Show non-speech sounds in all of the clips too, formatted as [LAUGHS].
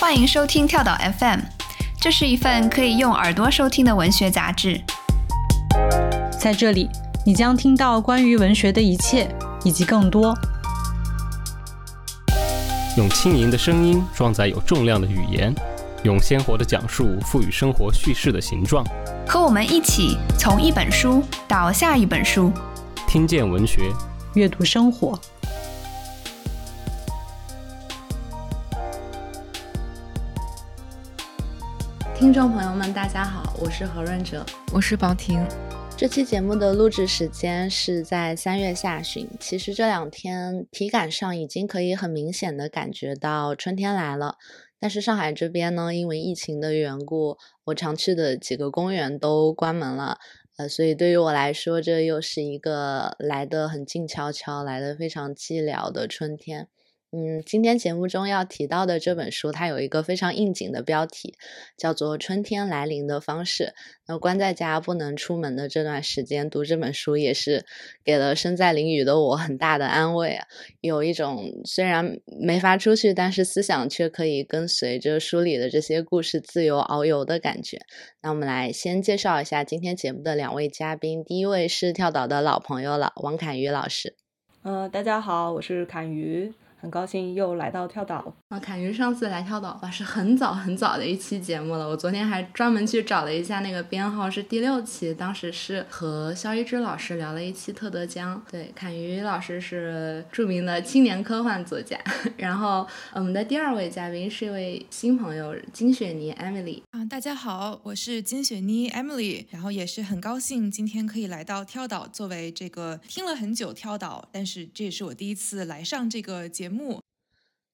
欢迎收听跳岛 FM，这是一份可以用耳朵收听的文学杂志。在这里，你将听到关于文学的一切，以及更多。用轻盈的声音装载有重量的语言，用鲜活的讲述赋予生活叙事的形状。和我们一起从一本书到下一本书，听见文学，阅读生活。听众朋友们，大家好，我是何润哲，我是宝婷。这期节目的录制时间是在三月下旬。其实这两天体感上已经可以很明显的感觉到春天来了。但是上海这边呢，因为疫情的缘故，我常去的几个公园都关门了。呃，所以对于我来说，这又是一个来的很静悄悄、来的非常寂寥的春天。嗯，今天节目中要提到的这本书，它有一个非常应景的标题，叫做《春天来临的方式》。那关在家不能出门的这段时间，读这本书也是给了身在淋雨的我很大的安慰啊！有一种虽然没法出去，但是思想却可以跟随着书里的这些故事自由遨游的感觉。那我们来先介绍一下今天节目的两位嘉宾，第一位是跳岛的老朋友了，王侃瑜老师。嗯，大家好，我是侃瑜。很高兴又来到跳岛啊！侃鱼上次来跳岛吧，是很早很早的一期节目了。我昨天还专门去找了一下那个编号，是第六期。当时是和肖一之老师聊了一期特德·江。对，侃鱼老师是著名的青年科幻作家。[LAUGHS] 然后我们的第二位嘉宾是一位新朋友金雪妮 Emily 啊，大家好，我是金雪妮 Emily。然后也是很高兴今天可以来到跳岛，作为这个听了很久跳岛，但是这也是我第一次来上这个节目。目。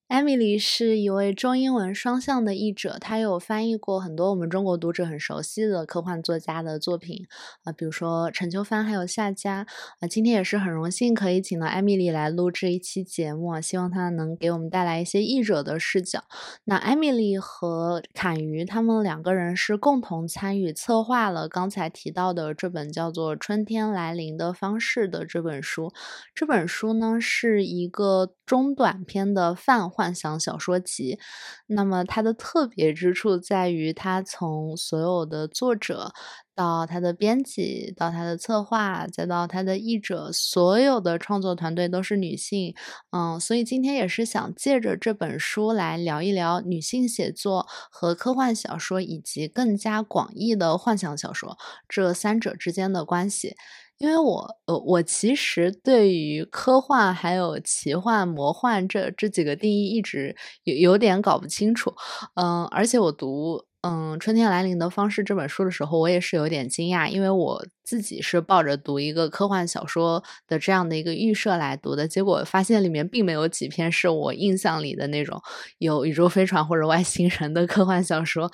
Emily 是一位中英文双向的译者，她有翻译过很多我们中国读者很熟悉的科幻作家的作品啊，比如说陈秋帆还有夏家啊。今天也是很荣幸可以请到 Emily 来录制一期节目，希望她能给我们带来一些译者的视角。那 Emily 和侃瑜他们两个人是共同参与策划了刚才提到的这本叫做《春天来临的方式》的这本书。这本书呢是一个中短篇的泛。幻想小说集，那么它的特别之处在于，它从所有的作者到它的编辑，到它的策划，再到它的译者，所有的创作团队都是女性。嗯，所以今天也是想借着这本书来聊一聊女性写作和科幻小说，以及更加广义的幻想小说这三者之间的关系。因为我呃，我其实对于科幻还有奇幻、魔幻这这几个定义一直有有点搞不清楚，嗯，而且我读。嗯，春天来临的方式这本书的时候，我也是有点惊讶，因为我自己是抱着读一个科幻小说的这样的一个预设来读的，结果发现里面并没有几篇是我印象里的那种有宇宙飞船或者外星人的科幻小说。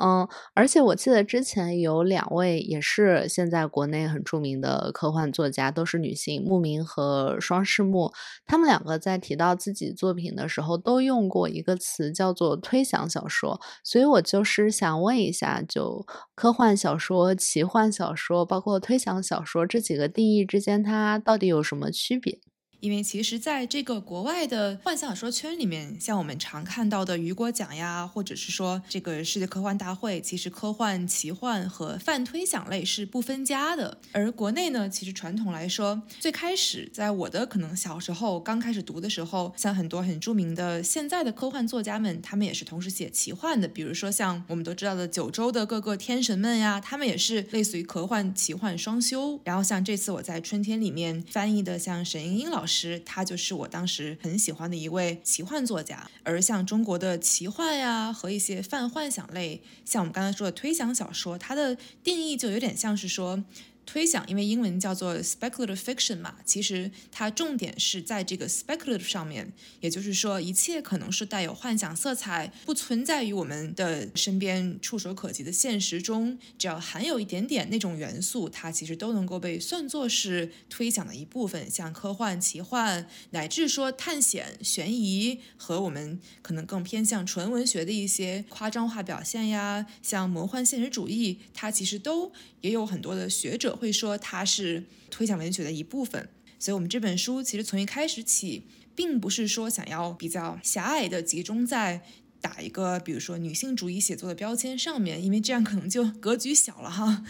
嗯，而且我记得之前有两位也是现在国内很著名的科幻作家，都是女性，木明和双世木，他们两个在提到自己作品的时候，都用过一个词叫做推想小说，所以我就是。想问一下，就科幻小说、奇幻小说，包括推想小说这几个定义之间，它到底有什么区别？因为其实，在这个国外的幻想小说圈里面，像我们常看到的雨果奖呀，或者是说这个世界科幻大会，其实科幻、奇幻和泛推想类是不分家的。而国内呢，其实传统来说，最开始在我的可能小时候刚开始读的时候，像很多很著名的现在的科幻作家们，他们也是同时写奇幻的。比如说像我们都知道的九州的各个天神们呀，他们也是类似于科幻、奇幻双修。然后像这次我在春天里面翻译的，像沈英英老师。师，他就是我当时很喜欢的一位奇幻作家。而像中国的奇幻呀和一些泛幻想类，像我们刚才说的推想小说，它的定义就有点像是说，推想，因为英文叫做 speculative fiction 嘛，其实它重点是在这个 speculative 上面，也就是说，一切可能是带有幻想色彩，不存在于我们的身边触手可及的现实中，只要含有一点点那种元素，它其实都能够被算作是推想的一部分，像科幻、奇幻，乃至说探险、悬疑和我们可能更偏向纯文学的一些夸张化表现呀，像魔幻现实主义，它其实都也有很多的学者。会说它是推想文学的一部分，所以我们这本书其实从一开始起，并不是说想要比较狭隘的集中在打一个比如说女性主义写作的标签上面，因为这样可能就格局小了哈。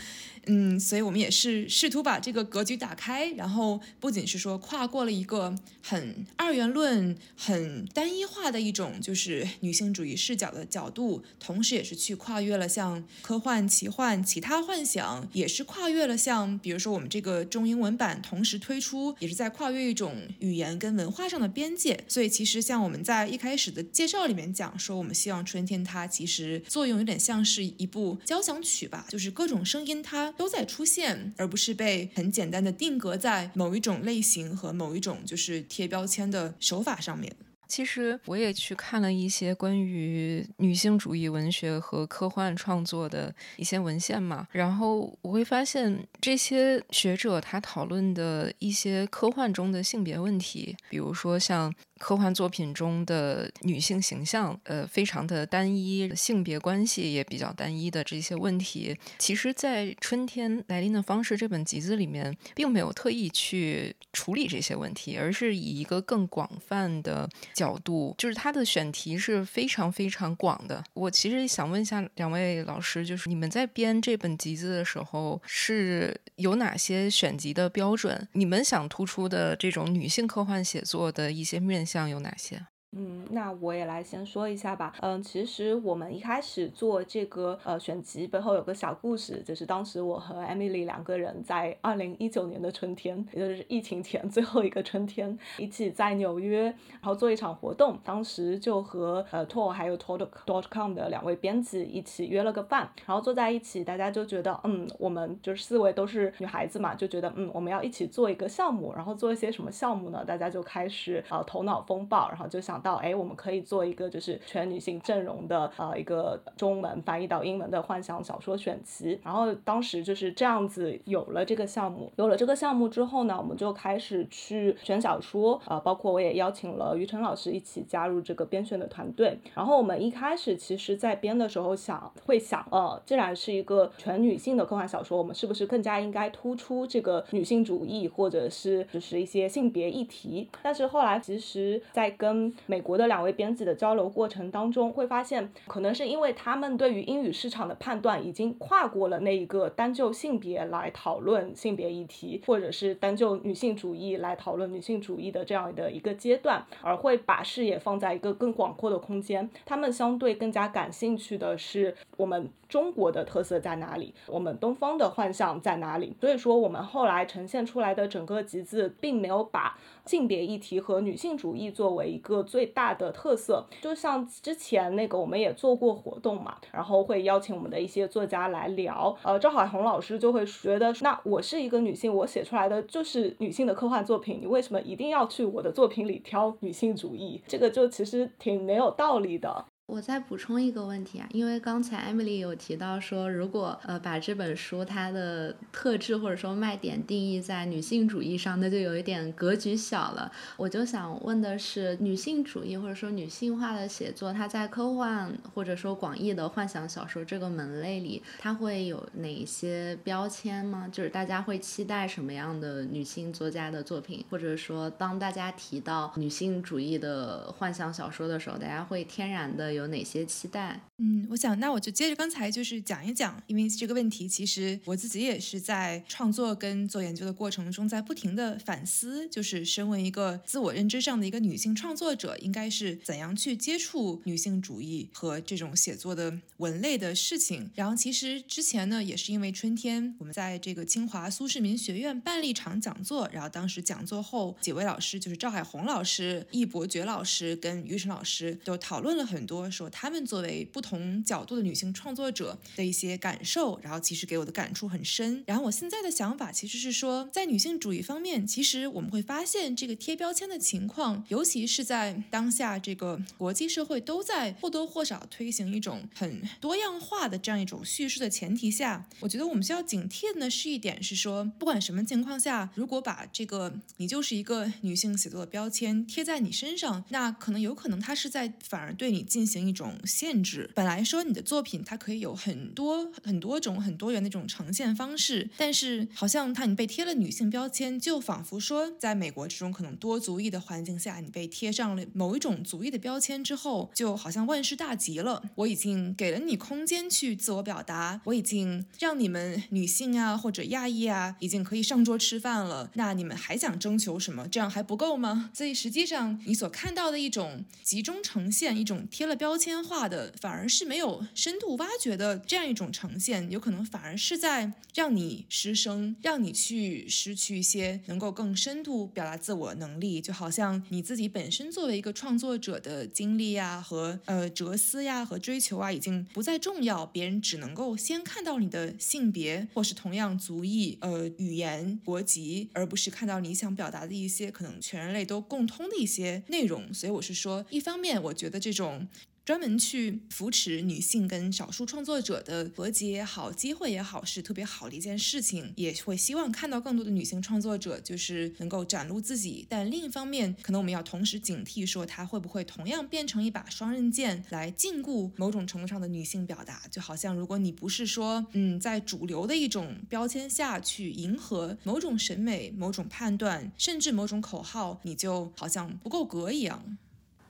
嗯，所以我们也是试图把这个格局打开，然后不仅是说跨过了一个很二元论、很单一化的一种就是女性主义视角的角度，同时也是去跨越了像科幻、奇幻、其他幻想，也是跨越了像比如说我们这个中英文版同时推出，也是在跨越一种语言跟文化上的边界。所以其实像我们在一开始的介绍里面讲说，我们希望春天它其实作用有点像是一部交响曲吧，就是各种声音它。都在出现，而不是被很简单的定格在某一种类型和某一种就是贴标签的手法上面。其实我也去看了一些关于女性主义文学和科幻创作的一些文献嘛，然后我会发现这些学者他讨论的一些科幻中的性别问题，比如说像。科幻作品中的女性形象，呃，非常的单一，性别关系也比较单一的这些问题，其实，在《春天来临的方式》这本集子里面，并没有特意去处理这些问题，而是以一个更广泛的角度，就是它的选题是非常非常广的。我其实想问一下两位老师，就是你们在编这本集子的时候，是有哪些选集的标准？你们想突出的这种女性科幻写作的一些面。像有哪些？嗯，那我也来先说一下吧。嗯，其实我们一开始做这个呃选集背后有个小故事，就是当时我和 Emily 两个人在二零一九年的春天，也就是疫情前最后一个春天，一起在纽约，然后做一场活动。当时就和呃 Tor 还有 Tor dot com 的两位编辑一起约了个饭，然后坐在一起，大家就觉得嗯，我们就是四位都是女孩子嘛，就觉得嗯，我们要一起做一个项目，然后做一些什么项目呢？大家就开始呃头脑风暴，然后就想。到哎，我们可以做一个就是全女性阵容的呃一个中文翻译到英文的幻想小说选集，然后当时就是这样子有了这个项目，有了这个项目之后呢，我们就开始去选小说，呃，包括我也邀请了于晨老师一起加入这个编选的团队。然后我们一开始其实在编的时候想会想，呃，既然是一个全女性的科幻小说，我们是不是更加应该突出这个女性主义或者是就是一些性别议题？但是后来其实，在跟美美国的两位编辑的交流过程当中，会发现，可能是因为他们对于英语市场的判断已经跨过了那一个单就性别来讨论性别议题，或者是单就女性主义来讨论女性主义的这样的一个阶段，而会把视野放在一个更广阔的空间。他们相对更加感兴趣的是我们中国的特色在哪里，我们东方的幻象在哪里。所以说，我们后来呈现出来的整个集子，并没有把性别议题和女性主义作为一个最大的特色，就像之前那个我们也做过活动嘛，然后会邀请我们的一些作家来聊，呃，赵海红老师就会觉得，那我是一个女性，我写出来的就是女性的科幻作品，你为什么一定要去我的作品里挑女性主义？这个就其实挺没有道理的。我再补充一个问题啊，因为刚才 Emily 有提到说，如果呃把这本书它的特质或者说卖点定义在女性主义上，那就有一点格局小了。我就想问的是，女性主义或者说女性化的写作，它在科幻或者说广义的幻想小说这个门类里，它会有哪些标签吗？就是大家会期待什么样的女性作家的作品，或者说当大家提到女性主义的幻想小说的时候，大家会天然的。有哪些期待？嗯，我想那我就接着刚才就是讲一讲，因为这个问题其实我自己也是在创作跟做研究的过程中，在不停的反思，就是身为一个自我认知上的一个女性创作者，应该是怎样去接触女性主义和这种写作的文类的事情。然后其实之前呢，也是因为春天我们在这个清华苏世民学院办了一场讲座，然后当时讲座后几位老师就是赵海红老师、易伯爵老师跟于晨老师都讨论了很多。说说他们作为不同角度的女性创作者的一些感受，然后其实给我的感触很深。然后我现在的想法其实是说，在女性主义方面，其实我们会发现这个贴标签的情况，尤其是在当下这个国际社会都在或多或少推行一种很多样化的这样一种叙事的前提下，我觉得我们需要警惕的呢是一点是说，不管什么情况下，如果把这个你就是一个女性写作的标签贴在你身上，那可能有可能它是在反而对你进行一种限制。本来说你的作品它可以有很多很多种很多元的一种呈现方式，但是好像它你被贴了女性标签，就仿佛说在美国这种可能多族裔的环境下，你被贴上了某一种族裔的标签之后，就好像万事大吉了。我已经给了你空间去自我表达，我已经让你们女性啊或者亚裔啊已经可以上桌吃饭了，那你们还想征求什么？这样还不够吗？所以实际上你所看到的一种集中呈现，一种贴了标标签化的，反而是没有深度挖掘的这样一种呈现，有可能反而是在让你失声，让你去失去一些能够更深度表达自我能力，就好像你自己本身作为一个创作者的经历呀和呃哲思呀和追求啊，已经不再重要，别人只能够先看到你的性别或是同样族裔、呃语言、国籍，而不是看到你想表达的一些可能全人类都共通的一些内容。所以我是说，一方面我觉得这种。专门去扶持女性跟少数创作者的和解也好，机会也好，是特别好的一件事情，也会希望看到更多的女性创作者就是能够展露自己。但另一方面，可能我们要同时警惕，说它会不会同样变成一把双刃剑，来禁锢某种程度上的女性表达。就好像如果你不是说，嗯，在主流的一种标签下去迎合某种审美、某种判断，甚至某种口号，你就好像不够格一样。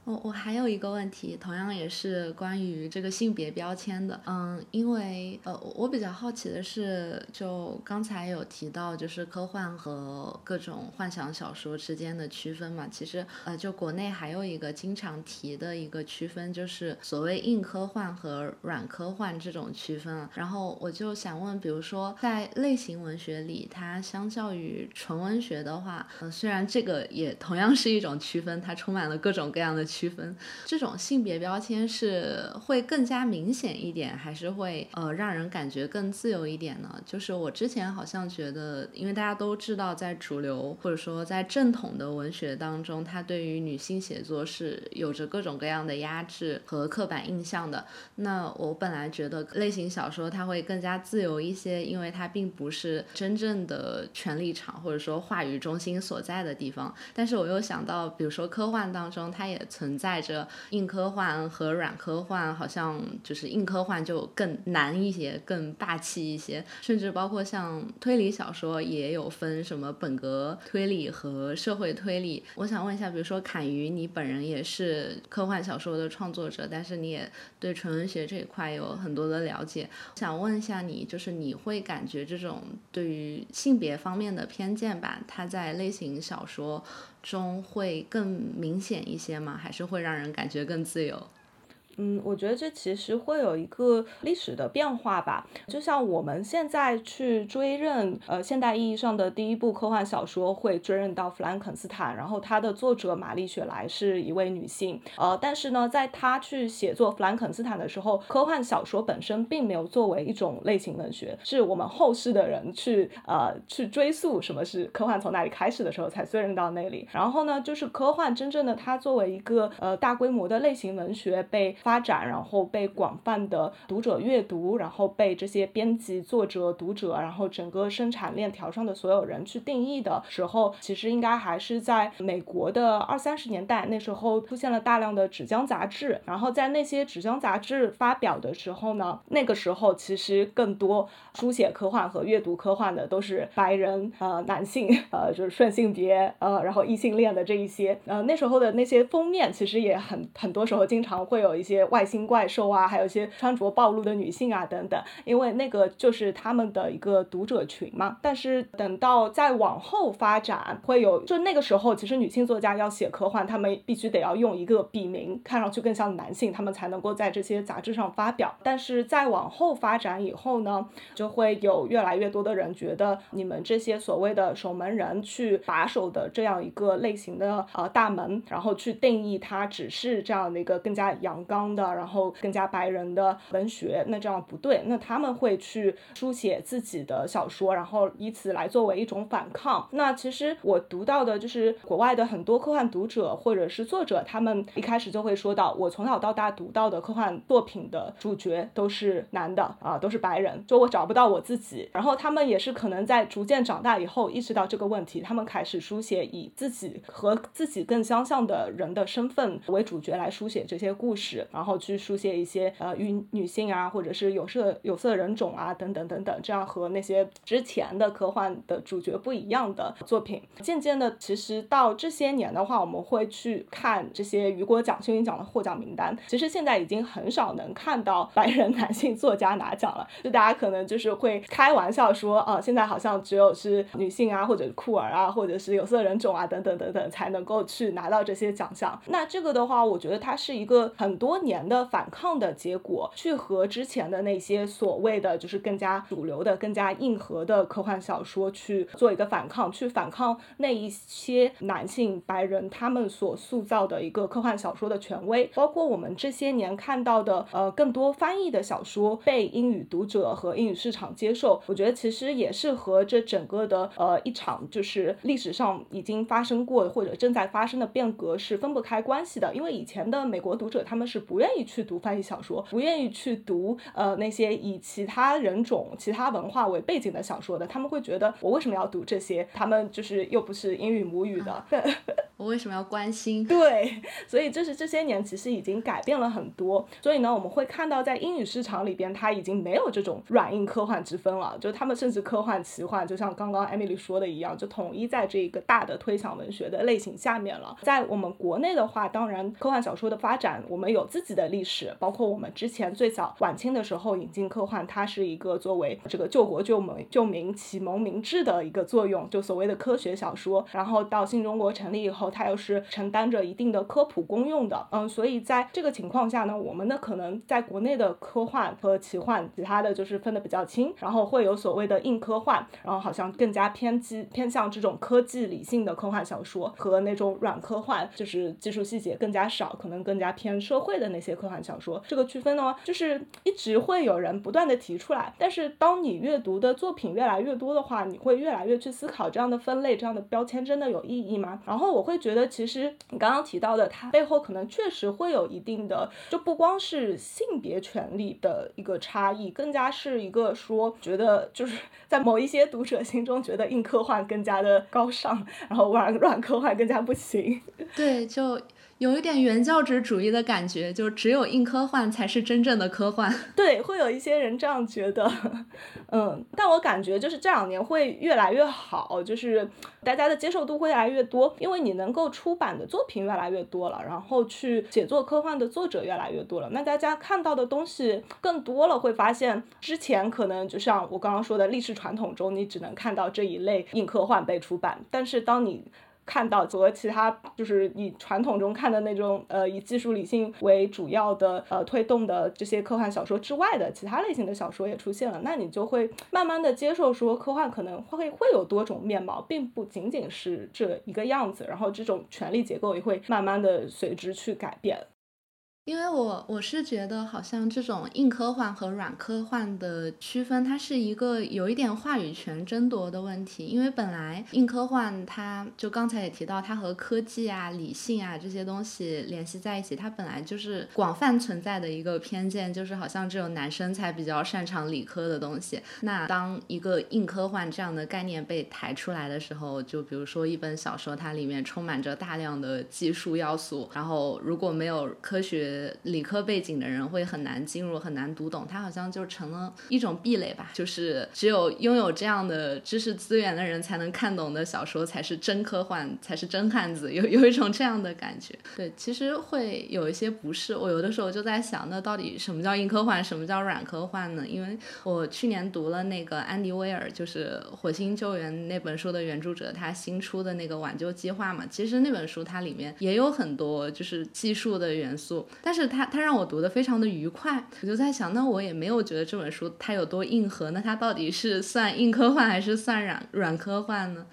我我还有一个问题，同样也是关于这个性别标签的，嗯，因为呃，我比较好奇的是，就刚才有提到，就是科幻和各种幻想小说之间的区分嘛，其实呃，就国内还有一个经常提的一个区分，就是所谓硬科幻和软科幻这种区分。然后我就想问，比如说在类型文学里，它相较于纯文学的话，呃，虽然这个也同样是一种区分，它充满了各种各样的。区区分这种性别标签是会更加明显一点，还是会呃让人感觉更自由一点呢？就是我之前好像觉得，因为大家都知道，在主流或者说在正统的文学当中，它对于女性写作是有着各种各样的压制和刻板印象的。那我本来觉得类型小说它会更加自由一些，因为它并不是真正的权力场或者说话语中心所在的地方。但是我又想到，比如说科幻当中，它也曾存在着硬科幻和软科幻，好像就是硬科幻就更难一些，更霸气一些，甚至包括像推理小说也有分什么本格推理和社会推理。我想问一下，比如说侃鱼，你本人也是科幻小说的创作者，但是你也对纯文学这一块有很多的了解，想问一下你，就是你会感觉这种对于性别方面的偏见吧，它在类型小说。中会更明显一些吗？还是会让人感觉更自由？嗯，我觉得这其实会有一个历史的变化吧。就像我们现在去追认，呃，现代意义上的第一部科幻小说，会追认到弗兰肯斯坦，然后它的作者玛丽雪莱是一位女性。呃，但是呢，在她去写作弗兰肯斯坦的时候，科幻小说本身并没有作为一种类型文学，是我们后世的人去呃去追溯什么是科幻从哪里开始的时候才追认到那里。然后呢，就是科幻真正的它作为一个呃大规模的类型文学被。发展，然后被广泛的读者阅读，然后被这些编辑、作者、读者，然后整个生产链条上的所有人去定义的时候，其实应该还是在美国的二三十年代。那时候出现了大量的纸浆杂志，然后在那些纸浆杂志发表的时候呢，那个时候其实更多书写科幻和阅读科幻的都是白人，呃，男性，呃，就是顺性别，呃，然后异性恋的这一些，呃，那时候的那些封面其实也很很多时候经常会有一些。些外星怪兽啊，还有一些穿着暴露的女性啊，等等，因为那个就是他们的一个读者群嘛。但是等到再往后发展，会有就那个时候，其实女性作家要写科幻，她们必须得要用一个笔名，看上去更像男性，他们才能够在这些杂志上发表。但是再往后发展以后呢，就会有越来越多的人觉得，你们这些所谓的守门人去把守的这样一个类型的呃大门，然后去定义它只是这样的一个更加阳刚。的，然后更加白人的文学，那这样不对。那他们会去书写自己的小说，然后以此来作为一种反抗。那其实我读到的就是国外的很多科幻读者或者是作者，他们一开始就会说到，我从小到大读到的科幻作品的主角都是男的啊，都是白人，就我找不到我自己。然后他们也是可能在逐渐长大以后意识到这个问题，他们开始书写以自己和自己更相像的人的身份为主角来书写这些故事，然后去书写一些呃与女性啊，或者是有色有色人种啊等等等等，这样和那些之前的科幻的主角不一样的作品。渐渐的，其实到这些年的话，我们会去看这些雨果奖、幸运奖的获奖名单，其实现在已经很少能看到白人 [LAUGHS] 男性作家拿奖了。就大家可能就是会开玩笑说啊，现在好像只有是女性啊，或者酷儿啊，或者是有色人种啊等等等等才能够去拿到这些奖项。那这个的话，我觉得它是一个很多年的反抗的结果，去和之前的那些所谓的就是更加主流的、更加硬核的科幻小说去做一个反抗，去反抗那一些男性白人他们所塑造的一个科幻小说的权威，包括我们这些年看到的呃更多翻译的小说被英语读者和英语市场接受，我觉得其实也是和这整个的呃一场就是历史上已经发生过或者正在发生的变革是分不开关系的。因为以前的美国读者他们是不愿意去读翻译小说，不愿意去读呃那些以其他人种、其他文化为背景的小说的，他们会觉得我为什么要读这些？他们就是又不是英语母语的，[LAUGHS] 我为什么要关心？对，所以就是这些年其实已经改变了很多。所以呢，我们会看到在英语市场里边，它已经没有这种软硬科幻之分了，就他们甚至科幻、奇幻，就像刚刚艾米丽说的一样，就统一在这一个大的推想文学的类型下面了。在我们国内的话，当然科幻小说的发展，我们有自己的历史，包括我们之前最早晚清的时候引进科幻，它是一个作为这个救国救民、救民、启蒙民智的一个作用，就所谓的科学小说。然后到新中国成立以后，它又是承担着一定的科普功用的。嗯，所以在这个情况下呢，我们呢可能在国内的科幻和奇幻，其他的就是分的比较清，然后会有所谓的硬科幻，然后好像更加偏激偏向这种科技理性的科幻小说和那种软科幻，就是技术细节更加少，可能更加偏社会的那些科幻小说。这个区分呢，就是一直会有人不断的提出来。但是当你阅读的作品越来越多的话，你会越来越去思考这样的分类、这样的标签真的有意义吗？然后我会觉得，其实你刚刚提到的，它背后可能确实会有一定的，就不光是性别权利的一个差异，更加是一个说，觉得就是 [LAUGHS] 在某一些读者心中，觉得硬科幻更加的高尚，然后软软科幻更加不行。对，就。有一点原教旨主义的感觉，就只有硬科幻才是真正的科幻。[LAUGHS] 对，会有一些人这样觉得，[LAUGHS] 嗯，但我感觉就是这两年会越来越好，就是大家的接受度会越来越多，因为你能够出版的作品越来越多了，然后去写作科幻的作者越来越多了，那大家看到的东西更多了，会发现之前可能就像我刚刚说的历史传统中，你只能看到这一类硬科幻被出版，但是当你看到和其他就是以传统中看的那种呃以技术理性为主要的呃推动的这些科幻小说之外的其他类型的小说也出现了，那你就会慢慢的接受说科幻可能会会有多种面貌，并不仅仅是这一个样子，然后这种权力结构也会慢慢的随之去改变。因为我我是觉得，好像这种硬科幻和软科幻的区分，它是一个有一点话语权争夺的问题。因为本来硬科幻，它就刚才也提到，它和科技啊、理性啊这些东西联系在一起，它本来就是广泛存在的一个偏见，就是好像只有男生才比较擅长理科的东西。那当一个硬科幻这样的概念被抬出来的时候，就比如说一本小说，它里面充满着大量的技术要素，然后如果没有科学。呃理科背景的人会很难进入，很难读懂，它好像就成了一种壁垒吧。就是只有拥有这样的知识资源的人才能看懂的小说才是真科幻，才是真汉子，有有一种这样的感觉。对，其实会有一些不适。我有的时候就在想，那到底什么叫硬科幻，什么叫软科幻呢？因为我去年读了那个安迪威尔，就是《火星救援》那本书的原著者，他新出的那个挽救计划嘛。其实那本书它里面也有很多就是技术的元素。但是他他让我读的非常的愉快，我就在想，那我也没有觉得这本书它有多硬核，那它到底是算硬科幻还是算软软科幻呢？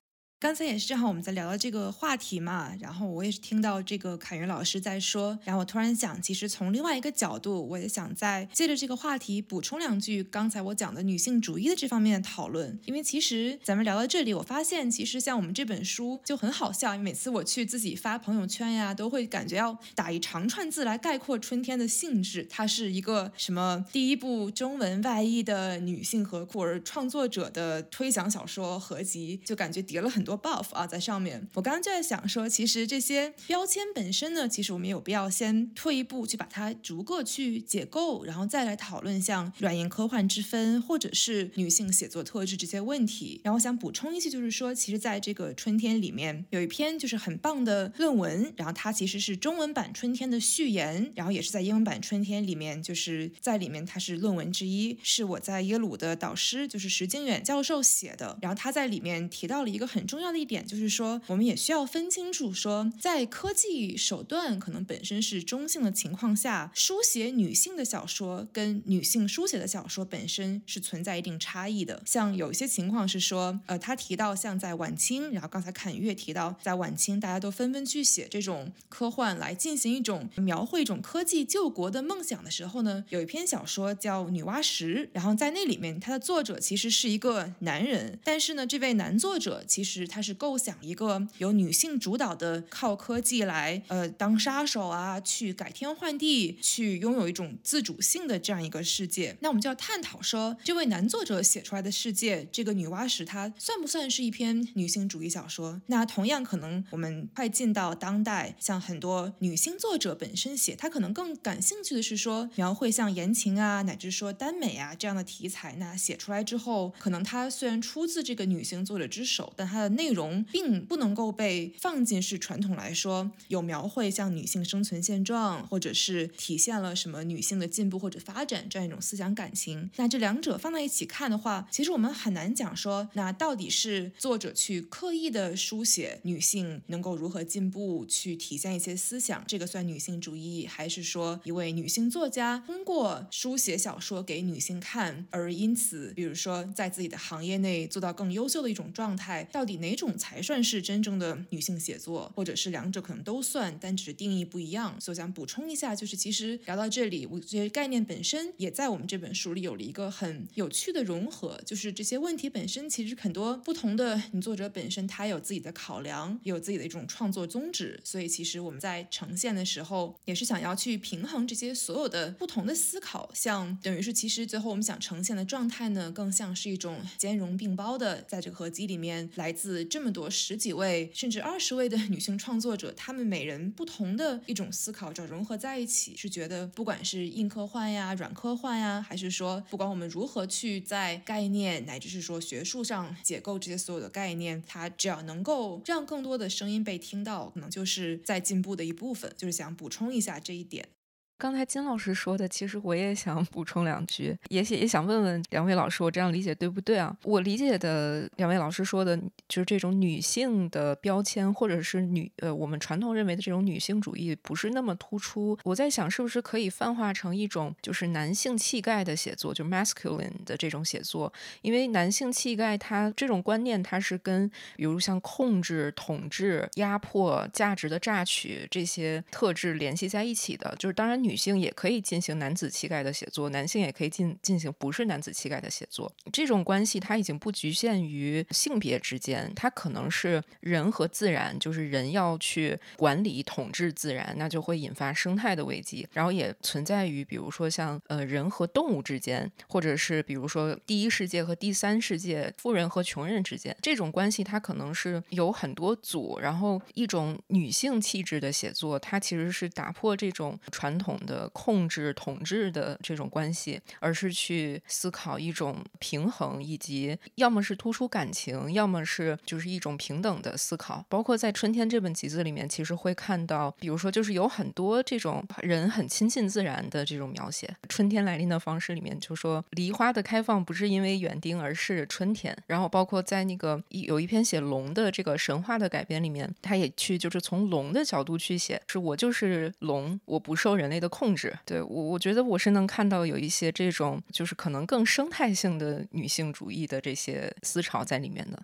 刚才也是正好我们在聊到这个话题嘛，然后我也是听到这个凯云老师在说，然后我突然想，其实从另外一个角度，我也想再借着这个话题补充两句刚才我讲的女性主义的这方面的讨论，因为其实咱们聊到这里，我发现其实像我们这本书就很好笑，每次我去自己发朋友圈呀，都会感觉要打一长串字来概括春天的性质，它是一个什么第一部中文外译的女性和酷儿创作者的推想小说合集，就感觉叠了很多 buff 啊在上面。我刚刚就在想说，其实这些标签本身呢，其实我们有必要先退一步去把它逐个去解构，然后再来讨论像软硬科幻之分，或者是女性写作特质这些问题。然后我想补充一句，就是说，其实在这个春天里面有一篇就是很棒的论文，然后它其实是中文版春天的序言，然后也是在英文版春天里面，就是在里面它是论文之一，是我在耶鲁的导师就是石经远教授写的。然后他在里面提到了一个很重要重要的一点，就是说我们也需要分清楚，说在科技手段可能本身是中性的情况下，书写女性的小说跟女性书写的小说本身是存在一定差异的。像有一些情况是说，呃，他提到像在晚清，然后刚才侃月提到在晚清，大家都纷纷去写这种科幻来进行一种描绘一种科技救国的梦想的时候呢，有一篇小说叫《女娲石》，然后在那里面，它的作者其实是一个男人，但是呢，这位男作者其实他是构想一个由女性主导的靠科技来呃当杀手啊，去改天换地，去拥有一种自主性的这样一个世界。那我们就要探讨说，这位男作者写出来的世界，这个女娲石，它算不算是一篇女性主义小说？那同样可能我们快进到当代，像很多女性作者本身写，她可能更感兴趣的是说描绘像言情啊，乃至说耽美啊这样的题材。那写出来之后，可能它虽然出自这个女性作者之手，但它的内容并不能够被放进是传统来说有描绘像女性生存现状，或者是体现了什么女性的进步或者发展这样一种思想感情。那这两者放在一起看的话，其实我们很难讲说，那到底是作者去刻意的书写女性能够如何进步，去体现一些思想，这个算女性主义，还是说一位女性作家通过书写小说给女性看，而因此，比如说在自己的行业内做到更优秀的一种状态，到底哪种才算是真正的女性写作，或者是两者可能都算，但只是定义不一样。所以想补充一下，就是其实聊到这里，我觉得概念本身也在我们这本书里有了一个很有趣的融合，就是这些问题本身其实很多不同的女作者本身，她有自己的考量，有自己的一种创作宗旨。所以其实我们在呈现的时候，也是想要去平衡这些所有的不同的思考，像等于是其实最后我们想呈现的状态呢，更像是一种兼容并包的，在这个合集里面，来自这么多十几位甚至二十位的女性创作者，她们每人不同的一种思考，这融合在一起，是觉得不管是硬科幻呀、软科幻呀，还是说不管我们如何去在概念乃至是说学术上解构这些所有的概念，它只要能够让更多的声音被听到，可能就是在进步的一部分。就是想补充一下这一点。刚才金老师说的，其实我也想补充两句，也也想问问两位老师，我这样理解对不对啊？我理解的两位老师说的，就是这种女性的标签，或者是女呃，我们传统认为的这种女性主义不是那么突出。我在想，是不是可以泛化成一种就是男性气概的写作，就 masculine 的这种写作？因为男性气概，它这种观念，它是跟比如像控制、统治、压迫、价值的榨取这些特质联系在一起的。就是当然女。女性也可以进行男子气概的写作，男性也可以进进行不是男子气概的写作。这种关系它已经不局限于性别之间，它可能是人和自然，就是人要去管理统治自然，那就会引发生态的危机。然后也存在于比如说像呃人和动物之间，或者是比如说第一世界和第三世界，富人和穷人之间这种关系，它可能是有很多组。然后一种女性气质的写作，它其实是打破这种传统。的控制统治的这种关系，而是去思考一种平衡，以及要么是突出感情，要么是就是一种平等的思考。包括在《春天》这本集子里面，其实会看到，比如说就是有很多这种人很亲近自然的这种描写。春天来临的方式里面就说，梨花的开放不是因为园丁，而是春天。然后包括在那个有一篇写龙的这个神话的改编里面，他也去就是从龙的角度去写，是我就是龙，我不受人类的。控制对我，我觉得我是能看到有一些这种，就是可能更生态性的女性主义的这些思潮在里面的。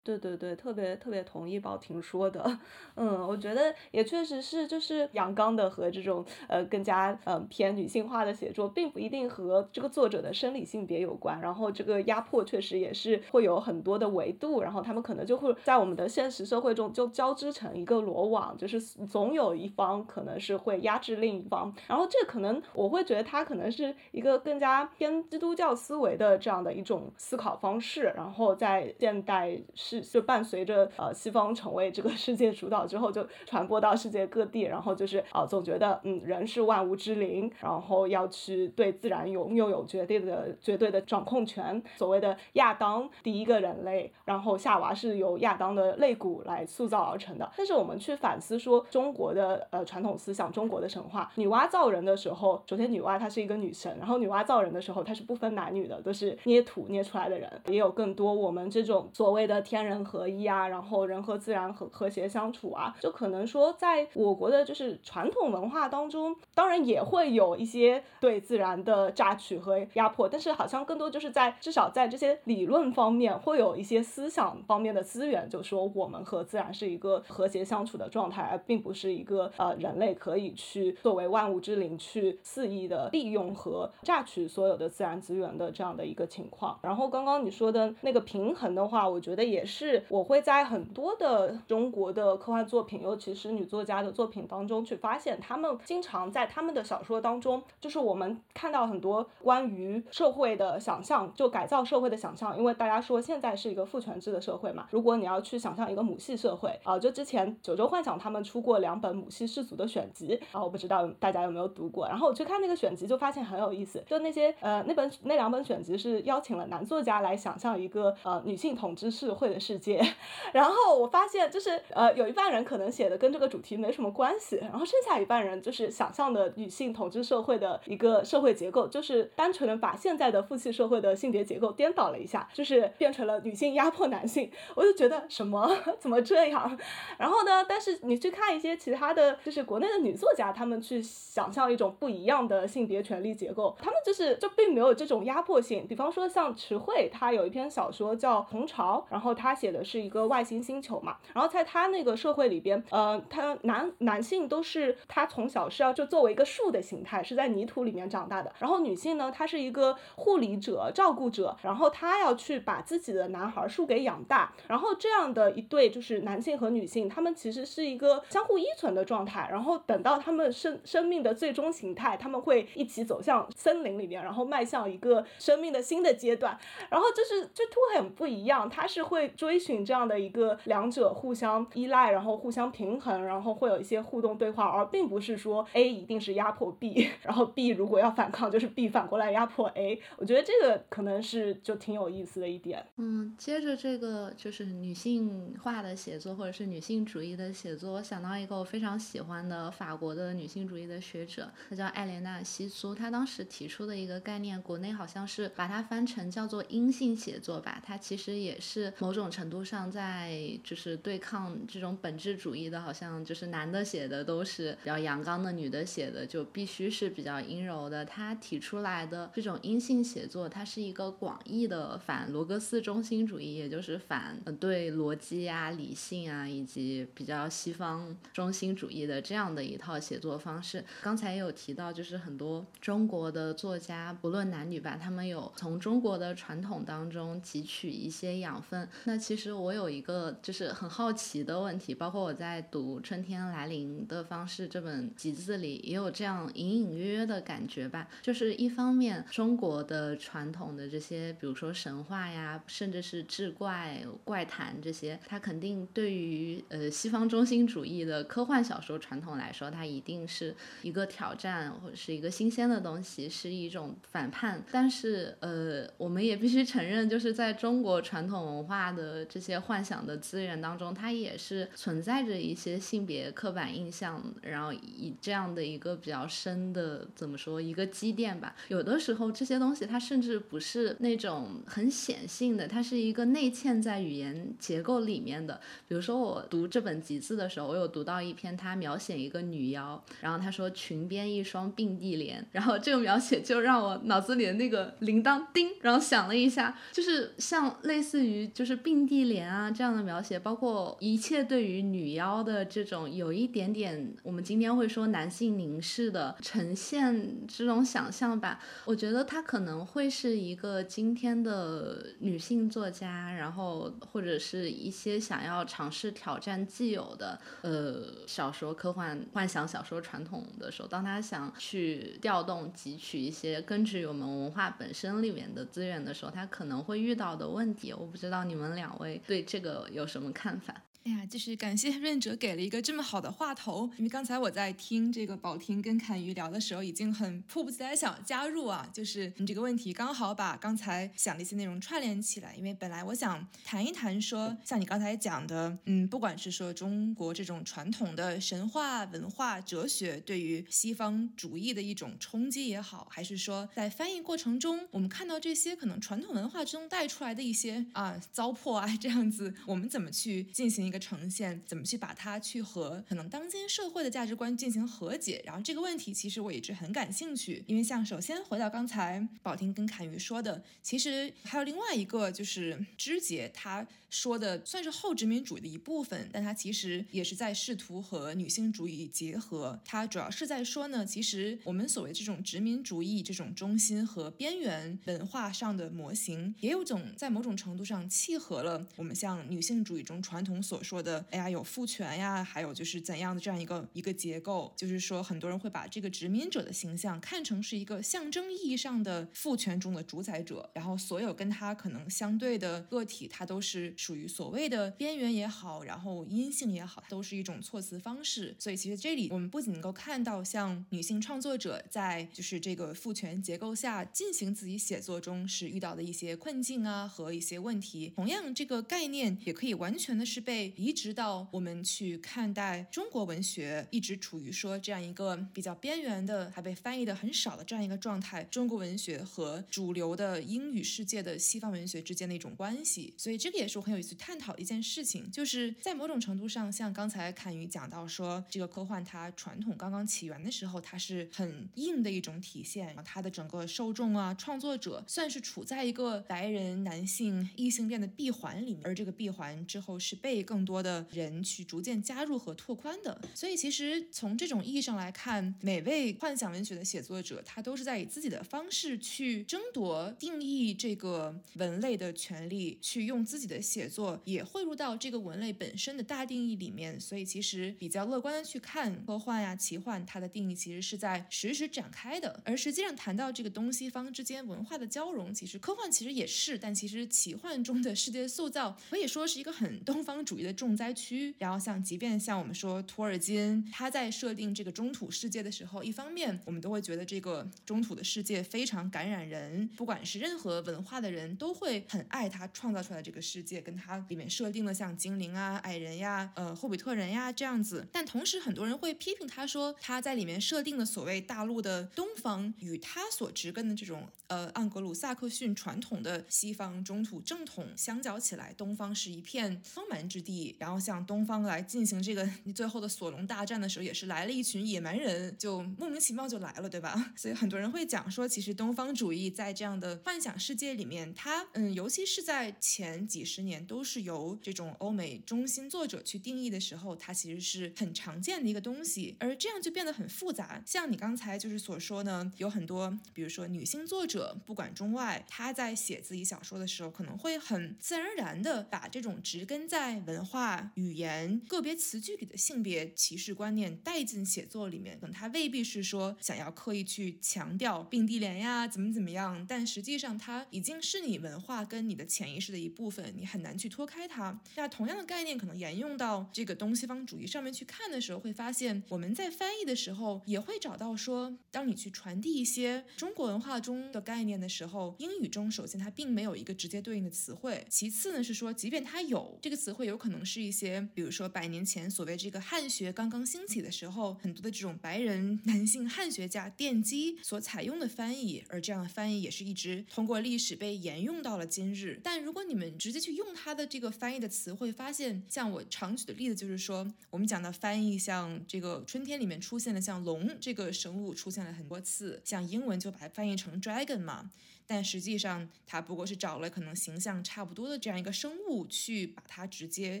对对对，特别特别同意宝婷说的。嗯，我觉得也确实是，就是阳刚的和这种呃更加呃偏女性化的写作，并不一定和这个作者的生理性别有关。然后这个压迫确实也是会有很多的维度，然后他们可能就会在我们的现实社会中就交织成一个罗网，就是总有一方可能是会压制另一方。然后这可能我会觉得它可能是一个更加偏基督教思维的这样的一种思考方式。然后在现代是就伴随着呃西方成为这个世界主导之后，就传播到世界各地。然后就是啊，总觉得嗯人是万物之灵，然后要去对自然有拥有绝对的绝对的掌控权。所谓的亚当第一个人类，然后夏娃是由亚当的肋骨来塑造而成的。但是我们去反思说中国的呃传统思想，中国的神话，女娲造人的时候，首先女娲她是一个女神，然后女娲造人的时候，她是不分男女的，都是捏土捏出来的人，也有更多我们这种所谓的天人合一啊，然后人和自然和和谐相处啊，就可能说在我国的就是传统文化当中，当然也会有一些对自然的榨取和压迫，但是好像更多就是在至少在这些理论方面会有一些思想方面的资源，就说我们和自然是一个和谐相处的状态，而并不是一个呃人类可以去作为万物之灵去肆意的利用和榨取所有的自然资源的这样的一个情况。然后刚刚你说的那个平衡的话，我觉得也是是我会在很多的中国的科幻作品，尤其是女作家的作品当中去发现，他们经常在他们的小说当中，就是我们看到很多关于社会的想象，就改造社会的想象。因为大家说现在是一个父权制的社会嘛，如果你要去想象一个母系社会啊，就之前九州幻想他们出过两本母系氏族的选集啊，我不知道大家有没有读过。然后我去看那个选集，就发现很有意思，就那些呃那本那两本选集是邀请了男作家来想象一个呃女性统治社会世界，[LAUGHS] 然后我发现就是呃有一半人可能写的跟这个主题没什么关系，然后剩下一半人就是想象的女性统治社会的一个社会结构，就是单纯的把现在的父系社会的性别结构颠倒了一下，就是变成了女性压迫男性，我就觉得什么 [LAUGHS] 怎么这样？然后呢，但是你去看一些其他的就是国内的女作家，她们去想象一种不一样的性别权利结构，她们就是就并没有这种压迫性。比方说像池慧，她有一篇小说叫《红潮》，然后她他写的是一个外星星球嘛，然后在他那个社会里边，呃，他男男性都是他从小是要就作为一个树的形态，是在泥土里面长大的，然后女性呢，她是一个护理者、照顾者，然后她要去把自己的男孩树给养大，然后这样的一对就是男性和女性，他们其实是一个相互依存的状态，然后等到他们生生命的最终形态，他们会一起走向森林里面，然后迈向一个生命的新的阶段，然后就是就突很不一样，他是会追寻这样的一个两者互相依赖，然后互相平衡，然后会有一些互动对话，而并不是说 A 一定是压迫 B，[LAUGHS] 然后 B 如果要反抗，就是 B 反过来压迫 A，我觉得这个可能是就挺有意思的一点。嗯，接着这个就是女性化的写作或者是女性主义的写作，我想到一个我非常喜欢的法国的女性主义的学者，她叫艾莲娜西苏，她当时提出的一个概念，国内好像是把它翻成叫做阴性写作吧，它其实也是某种程度上在就是对抗这种本质主义的，好像就是男的写的都是比较阳刚的，女的写的就必须是比较阴柔的。他提出来的这种阴性写作，它是一个广义的反罗格斯中心主义，也就是反对逻辑啊、理性啊以及比较西方中心主义的这样的一套写作方式。刚才也有提到，就是很多中国的作家，不论男女吧，他们有从中国的传统当中汲取一些养分。那其实我有一个就是很好奇的问题，包括我在读《春天来临的方式》这本集子里，也有这样隐隐约约的感觉吧。就是一方面，中国的传统的这些，比如说神话呀，甚至是志怪、怪谈这些，它肯定对于呃西方中心主义的科幻小说传统来说，它一定是一个挑战或者是一个新鲜的东西，是一种反叛。但是呃，我们也必须承认，就是在中国传统文化的呃这些幻想的资源当中，它也是存在着一些性别刻板印象，然后以这样的一个比较深的怎么说一个积淀吧。有的时候这些东西它甚至不是那种很显性的，它是一个内嵌在语言结构里面的。比如说我读这本集子的时候，我有读到一篇，它描写一个女妖，然后他说裙边一双并蒂莲，然后这个描写就让我脑子里的那个铃铛叮，然后响了一下，就是像类似于就是并并蒂莲啊这样的描写，包括一切对于女妖的这种有一点点，我们今天会说男性凝视的呈现这种想象吧，我觉得他可能会是一个今天的女性作家，然后或者是一些想要尝试挑战既有的呃小说、科幻、幻想小说传统的时候，当他想去调动、汲取一些根植于我们文化本身里面的资源的时候，他可能会遇到的问题。我不知道你们两位对这个有什么看法？哎呀，就是感谢 [LAUGHS] 润哲给了一个这么好的话头，因为刚才我在听这个宝婷跟侃瑜聊的时候，已经很迫不及待想加入啊。就是你这个问题刚好把刚才想的一些内容串联起来，因为本来我想谈一谈说，像你刚才讲的，嗯，不管是说中国这种传统的神话文化哲学对于西方主义的一种冲击也好，还是说在翻译过程中我们看到这些可能传统文化中带出来的一些啊糟粕啊这样子，我们怎么去进行？一个呈现，怎么去把它去和可能当今社会的价值观进行和解？然后这个问题其实我一直很感兴趣，因为像首先回到刚才宝婷跟侃瑜说的，其实还有另外一个就是肢节他说的算是后殖民主义的一部分，但他其实也是在试图和女性主义结合。他主要是在说呢，其实我们所谓这种殖民主义这种中心和边缘文化上的模型，也有种在某种程度上契合了我们像女性主义中传统所。说的，哎呀，有父权呀，还有就是怎样的这样一个一个结构，就是说很多人会把这个殖民者的形象看成是一个象征意义上的父权中的主宰者，然后所有跟他可能相对的个体，他都是属于所谓的边缘也好，然后阴性也好，都是一种措辞方式。所以其实这里我们不仅能够看到像女性创作者在就是这个父权结构下进行自己写作中是遇到的一些困境啊和一些问题，同样这个概念也可以完全的是被。移植到我们去看待中国文学，一直处于说这样一个比较边缘的，还被翻译的很少的这样一个状态。中国文学和主流的英语世界的西方文学之间的一种关系，所以这个也是我很有意思探讨的一件事情。就是在某种程度上，像刚才侃宇讲到说，这个科幻它传统刚刚起源的时候，它是很硬的一种体现，它的整个受众啊，创作者算是处在一个白人男性异性恋的闭环里面，而这个闭环之后是被更。更多的人去逐渐加入和拓宽的，所以其实从这种意义上来看，每位幻想文学的写作者，他都是在以自己的方式去争夺定义这个文类的权利，去用自己的写作也汇入到这个文类本身的大定义里面。所以其实比较乐观的去看科幻呀、奇幻，它的定义其实是在实时展开的。而实际上谈到这个东西方之间文化的交融，其实科幻其实也是，但其实奇幻中的世界塑造可以说是一个很东方主义的。重灾区，然后像即便像我们说托尔金，他在设定这个中土世界的时候，一方面我们都会觉得这个中土的世界非常感染人，不管是任何文化的人都会很爱他创造出来这个世界，跟他里面设定的像精灵啊、矮人呀、呃霍比特人呀这样子。但同时很多人会批评他说，他在里面设定的所谓大陆的东方，与他所植根的这种呃盎格鲁撒克逊传统的西方中土正统相较起来，东方是一片荒蛮之地。然后向东方来进行这个最后的索隆大战的时候，也是来了一群野蛮人，就莫名其妙就来了，对吧？[LAUGHS] 所以很多人会讲说，其实东方主义在这样的幻想世界里面，它嗯，尤其是在前几十年都是由这种欧美中心作者去定义的时候，它其实是很常见的一个东西，而这样就变得很复杂。像你刚才就是所说呢，有很多，比如说女性作者，不管中外，她在写自己小说的时候，可能会很自然而然的把这种植根在文化。话语言个别词句里的性别歧视观念带进写作里面，可能他未必是说想要刻意去强调并蒂莲呀怎么怎么样，但实际上它已经是你文化跟你的潜意识的一部分，你很难去脱开它。那同样的概念可能沿用到这个东西方主义上面去看的时候，会发现我们在翻译的时候也会找到说，当你去传递一些中国文化中的概念的时候，英语中首先它并没有一个直接对应的词汇，其次呢是说，即便它有这个词汇，有可能。可能是一些，比如说百年前所谓这个汉学刚刚兴起的时候，很多的这种白人男性汉学家奠基所采用的翻译，而这样的翻译也是一直通过历史被沿用到了今日。但如果你们直接去用它的这个翻译的词，会发现，像我常举的例子就是说，我们讲的翻译，像这个春天里面出现的像龙这个生物出现了很多次，像英文就把它翻译成 dragon 嘛。但实际上，它不过是找了可能形象差不多的这样一个生物，去把它直接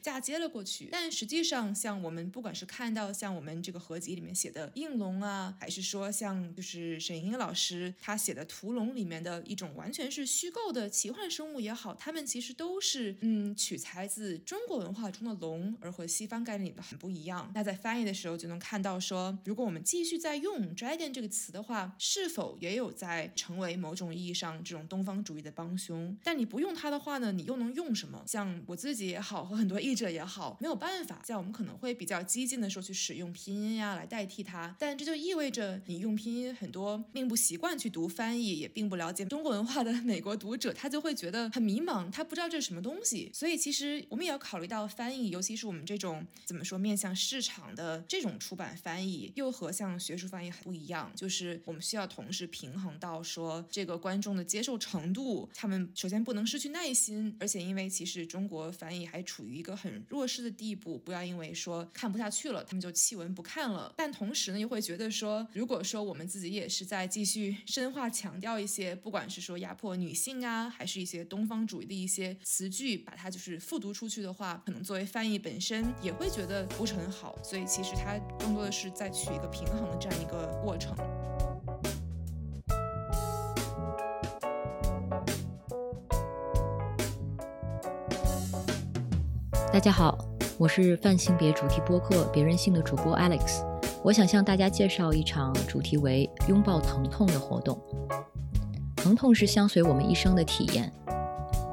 嫁接了过去。但实际上，像我们不管是看到像我们这个合集里面写的应龙啊，还是说像就是沈莹老师他写的屠龙里面的一种完全是虚构的奇幻生物也好，他们其实都是嗯取材自中国文化中的龙，而和西方概念里的很不一样。那在翻译的时候就能看到说，如果我们继续在用 dragon 这个词的话，是否也有在成为某种意义上。这种东方主义的帮凶，但你不用它的话呢，你又能用什么？像我自己也好，和很多译者也好，没有办法。像我们可能会比较激进的说去使用拼音呀来代替它，但这就意味着你用拼音，很多并不习惯去读翻译，也并不了解中国文化的美国读者，他就会觉得很迷茫，他不知道这是什么东西。所以其实我们也要考虑到翻译，尤其是我们这种怎么说面向市场的这种出版翻译，又和像学术翻译很不一样，就是我们需要同时平衡到说这个观众的。接受程度，他们首先不能失去耐心，而且因为其实中国翻译还处于一个很弱势的地步，不要因为说看不下去了，他们就弃文不看了。但同时呢，又会觉得说，如果说我们自己也是在继续 [LAUGHS] 深化强调一些，不管是说压迫女性啊，还是一些东方主义的一些词句，把它就是复读出去的话，可能作为翻译本身也会觉得不是很好。所以其实它更多的是在取一个平衡的这样一个过程。大家好，我是泛性别主题播客《别人性》的主播 Alex。我想向大家介绍一场主题为“拥抱疼痛”的活动。疼痛是相随我们一生的体验，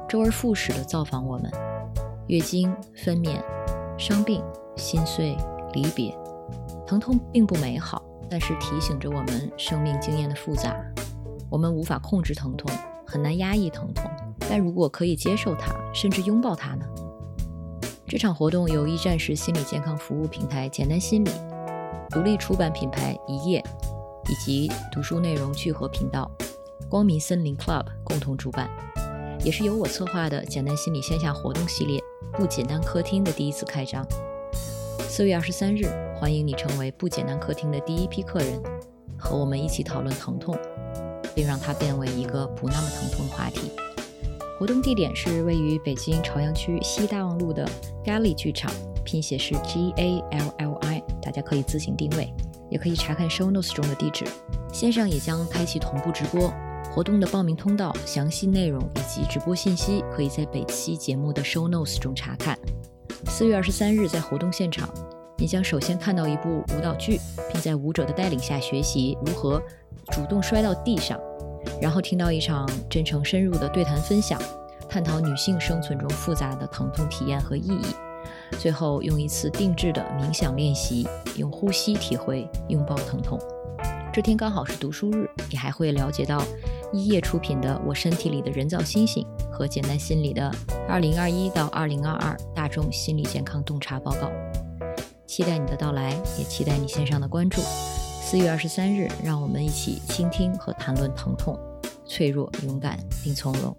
周而复始地造访我们。月经、分娩、伤病、心碎、离别，疼痛并不美好，但是提醒着我们生命经验的复杂。我们无法控制疼痛，很难压抑疼痛，但如果可以接受它，甚至拥抱它呢？这场活动由一站式心理健康服务平台简单心理、独立出版品牌一页以及读书内容聚合频道光明森林 Club 共同主办，也是由我策划的简单心理线下活动系列“不简单客厅”的第一次开张。四月二十三日，欢迎你成为不简单客厅的第一批客人，和我们一起讨论疼痛，并让它变为一个不那么疼痛的话题。活动地点是位于北京朝阳区西大望路的 Galli 剧场，拼写是 G A L L I，大家可以自行定位，也可以查看 Show Notes 中的地址。线上也将开启同步直播，活动的报名通道、详细内容以及直播信息，可以在本期节目的 Show Notes 中查看。四月二十三日，在活动现场，你将首先看到一部舞蹈剧，并在舞者的带领下学习如何主动摔到地上。然后听到一场真诚深入的对谈分享，探讨女性生存中复杂的疼痛体验和意义。最后用一次定制的冥想练习，用呼吸体会拥抱疼痛。这天刚好是读书日，你还会了解到一叶出品的《我身体里的人造星星》和简单心理的《二零二一到二零二二大众心理健康洞察报告》。期待你的到来，也期待你线上的关注。四月二十三日，让我们一起倾听和谈论疼痛、脆弱、勇敢并从容。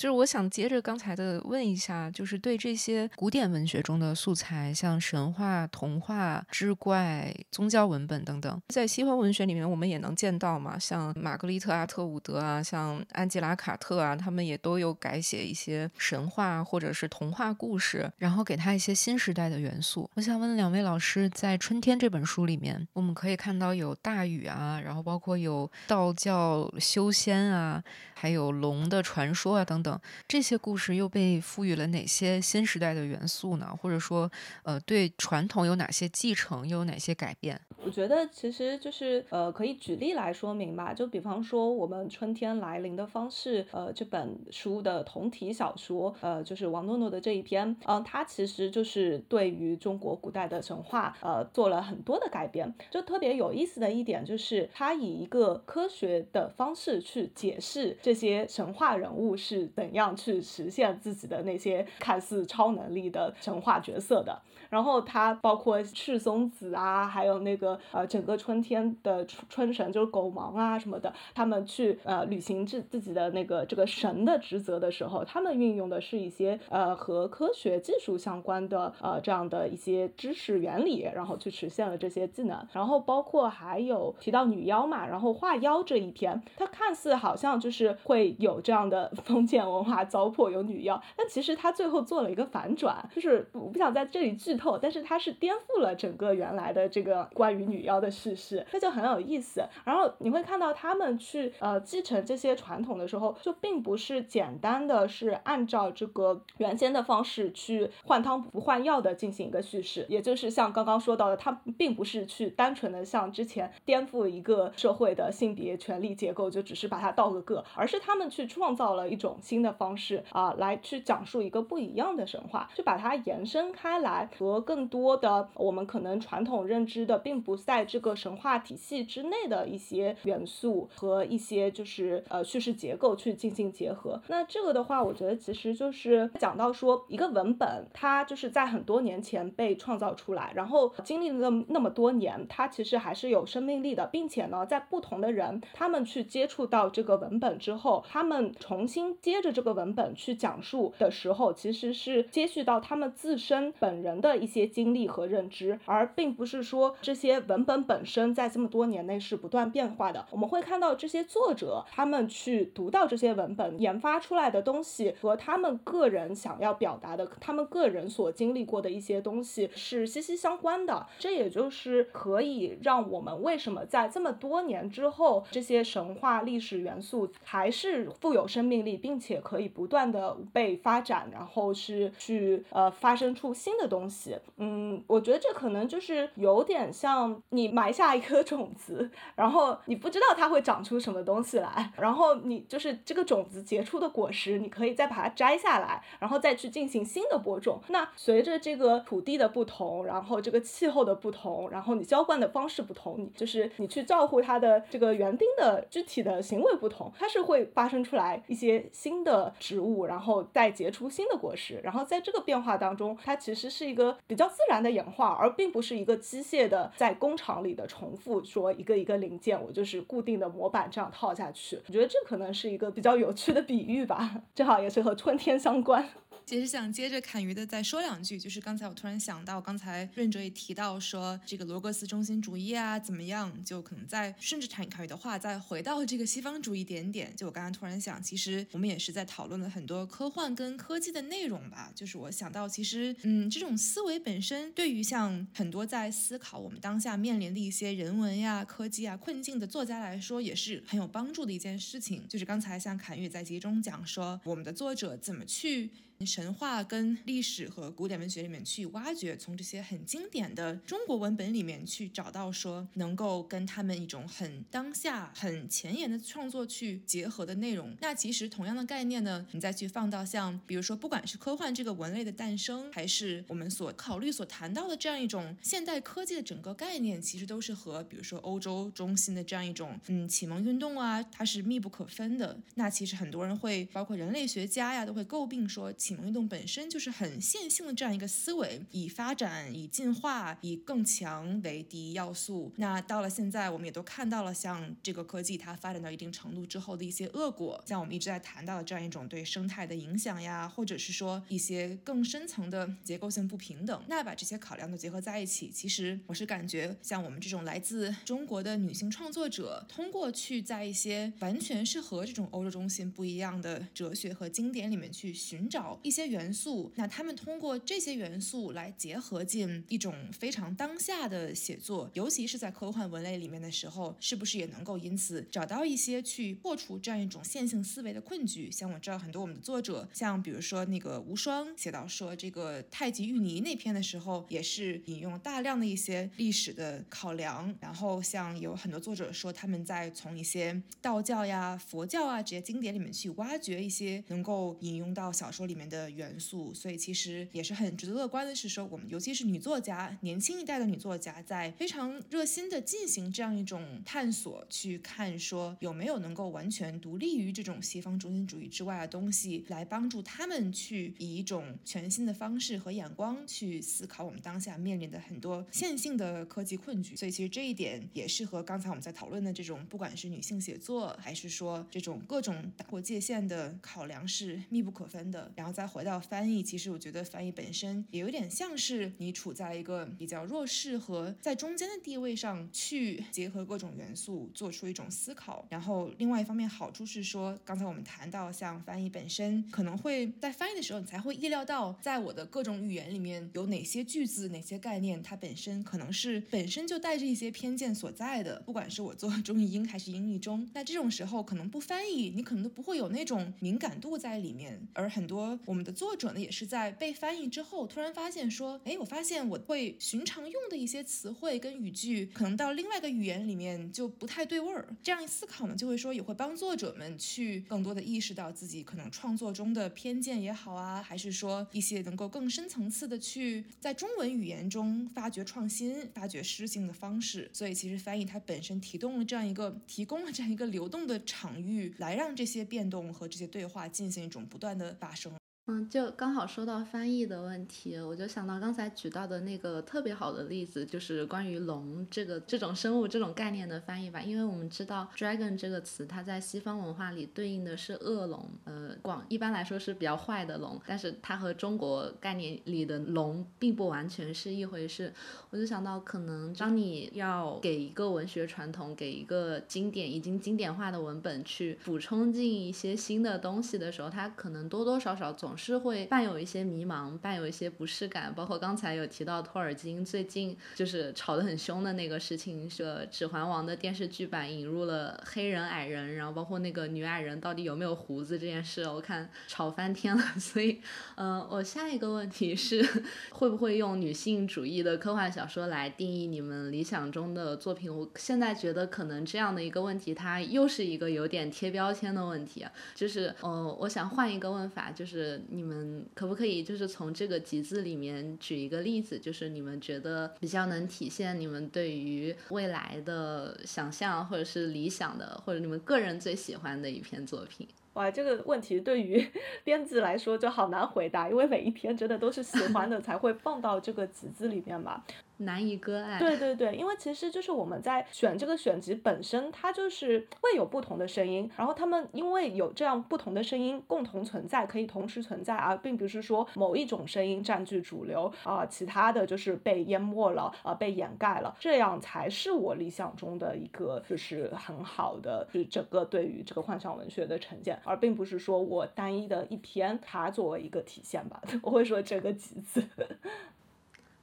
就是我想接着刚才的问一下，就是对这些古典文学中的素材，像神话、童话、志怪、宗教文本等等，在西方文学里面我们也能见到嘛？像玛格丽特·阿特伍德啊，像安吉拉·卡特啊，他们也都有改写一些神话或者是童话故事，然后给他一些新时代的元素。我想问两位老师，在《春天》这本书里面，我们可以看到有大禹啊，然后包括有道教修仙啊，还有龙的传说啊等等。这些故事又被赋予了哪些新时代的元素呢？或者说，呃，对传统有哪些继承，又有哪些改变？我觉得其实就是呃，可以举例来说明吧。就比方说我们《春天来临的方式》呃这本书的同体小说，呃，就是王诺诺的这一篇，嗯，它其实就是对于中国古代的神话，呃，做了很多的改编。就特别有意思的一点就是，它以一个科学的方式去解释这些神话人物是怎样去实现自己的那些看似超能力的神话角色的。然后它包括赤松子啊，还有那个呃整个春天的春神就是狗王啊什么的，他们去呃履行自自己的那个这个神的职责的时候，他们运用的是一些呃和科学技术相关的呃这样的一些知识原理，然后去实现了这些技能。然后包括还有提到女妖嘛，然后画妖这一篇，它看似好像就是会有这样的封建文化糟粕有女妖，但其实它最后做了一个反转，就是我不想在这里剧透。但是它是颠覆了整个原来的这个关于女妖的叙事，那就很有意思。然后你会看到他们去呃继承这些传统的时候，就并不是简单的是按照这个原先的方式去换汤不换药的进行一个叙事，也就是像刚刚说到的，他并不是去单纯的像之前颠覆一个社会的性别权力结构，就只是把它倒个个，而是他们去创造了一种新的方式啊，来去讲述一个不一样的神话，就把它延伸开来。和更多的我们可能传统认知的，并不在这个神话体系之内的一些元素和一些就是呃叙事结构去进行结合。那这个的话，我觉得其实就是讲到说一个文本，它就是在很多年前被创造出来，然后经历了那么多年，它其实还是有生命力的，并且呢，在不同的人他们去接触到这个文本之后，他们重新接着这个文本去讲述的时候，其实是接续到他们自身本人的。一些经历和认知，而并不是说这些文本本身在这么多年内是不断变化的。我们会看到这些作者他们去读到这些文本研发出来的东西和他们个人想要表达的，他们个人所经历过的一些东西是息息相关的。这也就是可以让我们为什么在这么多年之后，这些神话历史元素还是富有生命力，并且可以不断的被发展，然后是去呃发生出新的东西。嗯，我觉得这可能就是有点像你埋下一颗种子，然后你不知道它会长出什么东西来，然后你就是这个种子结出的果实，你可以再把它摘下来，然后再去进行新的播种。那随着这个土地的不同，然后这个气候的不同，然后你浇灌的方式不同，你就是你去照顾它的这个园丁的具体的行为不同，它是会发生出来一些新的植物，然后再结出新的果实。然后在这个变化当中，它其实是一个。比较自然的演化，而并不是一个机械的在工厂里的重复，说一个一个零件，我就是固定的模板这样套下去。我觉得这可能是一个比较有趣的比喻吧，正好也是和春天相关。其实想接着侃鱼的再说两句，就是刚才我突然想到，刚才润哲也提到说这个罗格斯中心主义啊怎么样，就可能再顺着侃侃鱼的话再回到这个西方主义点点。就我刚刚突然想，其实我们也是在讨论了很多科幻跟科技的内容吧。就是我想到，其实嗯，这种思维本身对于像很多在思考我们当下面临的一些人文呀、科技啊困境的作家来说，也是很有帮助的一件事情。就是刚才像侃鱼在集中讲说，我们的作者怎么去。神话跟历史和古典文学里面去挖掘，从这些很经典的中国文本里面去找到说能够跟他们一种很当下、很前沿的创作去结合的内容。那其实同样的概念呢，你再去放到像比如说，不管是科幻这个文类的诞生，还是我们所考虑、所谈到的这样一种现代科技的整个概念，其实都是和比如说欧洲中心的这样一种嗯启蒙运动啊，它是密不可分的。那其实很多人会，包括人类学家呀，都会诟病说。启蒙运动本身就是很线性的这样一个思维，以发展、以进化、以更强为第一要素。那到了现在，我们也都看到了，像这个科技它发展到一定程度之后的一些恶果，像我们一直在谈到的这样一种对生态的影响呀，或者是说一些更深层的结构性不平等。那把这些考量都结合在一起，其实我是感觉，像我们这种来自中国的女性创作者，通过去在一些完全是和这种欧洲中心不一样的哲学和经典里面去寻找。一些元素，那他们通过这些元素来结合进一种非常当下的写作，尤其是在科幻文类里面的时候，是不是也能够因此找到一些去破除这样一种线性思维的困局？像我知道很多我们的作者，像比如说那个无双写到说这个太极玉泥那篇的时候，也是引用大量的一些历史的考量，然后像有很多作者说他们在从一些道教呀、佛教啊这些经典里面去挖掘一些能够引用到小说里面的元素，所以其实也是很值得乐观的是说，我们尤其是女作家，年轻一代的女作家在非常热心的进行这样一种探索，去看说有没有能够完全独立于这种西方中心主义之外的东西，来帮助他们去以一种全新的方式和眼光去思考我们当下面临的很多线性的科技困局。所以其实这一点也是和刚才我们在讨论的这种，不管是女性写作，还是说这种各种打破界限的考量是密不可分的。然后再回到翻译，其实我觉得翻译本身也有点像是你处在一个比较弱势和在中间的地位上去结合各种元素，做出一种思考。然后另外一方面好处是说，刚才我们谈到像翻译本身，可能会在翻译的时候，你才会意料到，在我的各种语言里面有哪些句子、哪些概念，它本身可能是本身就带着一些偏见所在的。不管是我做 [LAUGHS] 中译英还是英译中，那这种时候可能不翻译，你可能都不会有那种敏感度在里面。而很多我们的作者呢，也是在被翻译之后，突然发现说，哎，我发现我会寻常用的一些词汇跟语句，可能到另外一个语言里面就不太对味儿。这样一思考呢，就会说也会帮作者们去更多的意识到自己可能创作中的偏见也好啊，还是说一些能够更深层次的去在中文语言中发掘创新、发掘诗性的方式。所以其实翻译它本身提供了这样一个提供了这样一个流动的场域，来让这些变动和这些对话进行一种不断的发生。嗯，就刚好说到翻译的问题，我就想到刚才举到的那个特别好的例子，就是关于龙这个这种生物这种概念的翻译吧。因为我们知道 dragon 这个词，它在西方文化里对应的是恶龙，呃，广一般来说是比较坏的龙，但是它和中国概念里的龙并不完全是一回事。我就想到，可能当你要给一个文学传统、给一个经典已经经典化的文本去补充进一些新的东西的时候，它可能多多少少总是会伴有一些迷茫，伴有一些不适感。包括刚才有提到托尔金最近就是吵得很凶的那个事情，是《指环王》的电视剧版引入了黑人矮人，然后包括那个女矮人到底有没有胡子这件事，我看吵翻天了。[LAUGHS] 所以，嗯，我下一个问题是，会不会用女性主义的科幻小说来定义你们理想中的作品？我现在觉得可能这样的一个问题，它又是一个有点贴标签的问题。就是，呃，我想换一个问法，就是你们可不可以就是从这个集子里面举一个例子，就是你们觉得比较能体现你们对于未来的想象，或者是理想的，或者你们个人最喜欢的一篇作品？哇，这个问题对于 [LAUGHS] 编辑来说就好难回答，因为每一篇真的都是喜欢的 [LAUGHS] 才会放到这个集子里面嘛。难以割爱。对对对，因为其实就是我们在选这个选集本身，它就是会有不同的声音，然后他们因为有这样不同的声音共同存在，可以同时存在，而并不是说某一种声音占据主流啊，其他的就是被淹没了啊，被掩盖了，这样才是我理想中的一个就是很好的，就是整个对于这个幻想文学的呈现，而并不是说我单一的一篇它作为一个体现吧，[LAUGHS] 我会说这个集子。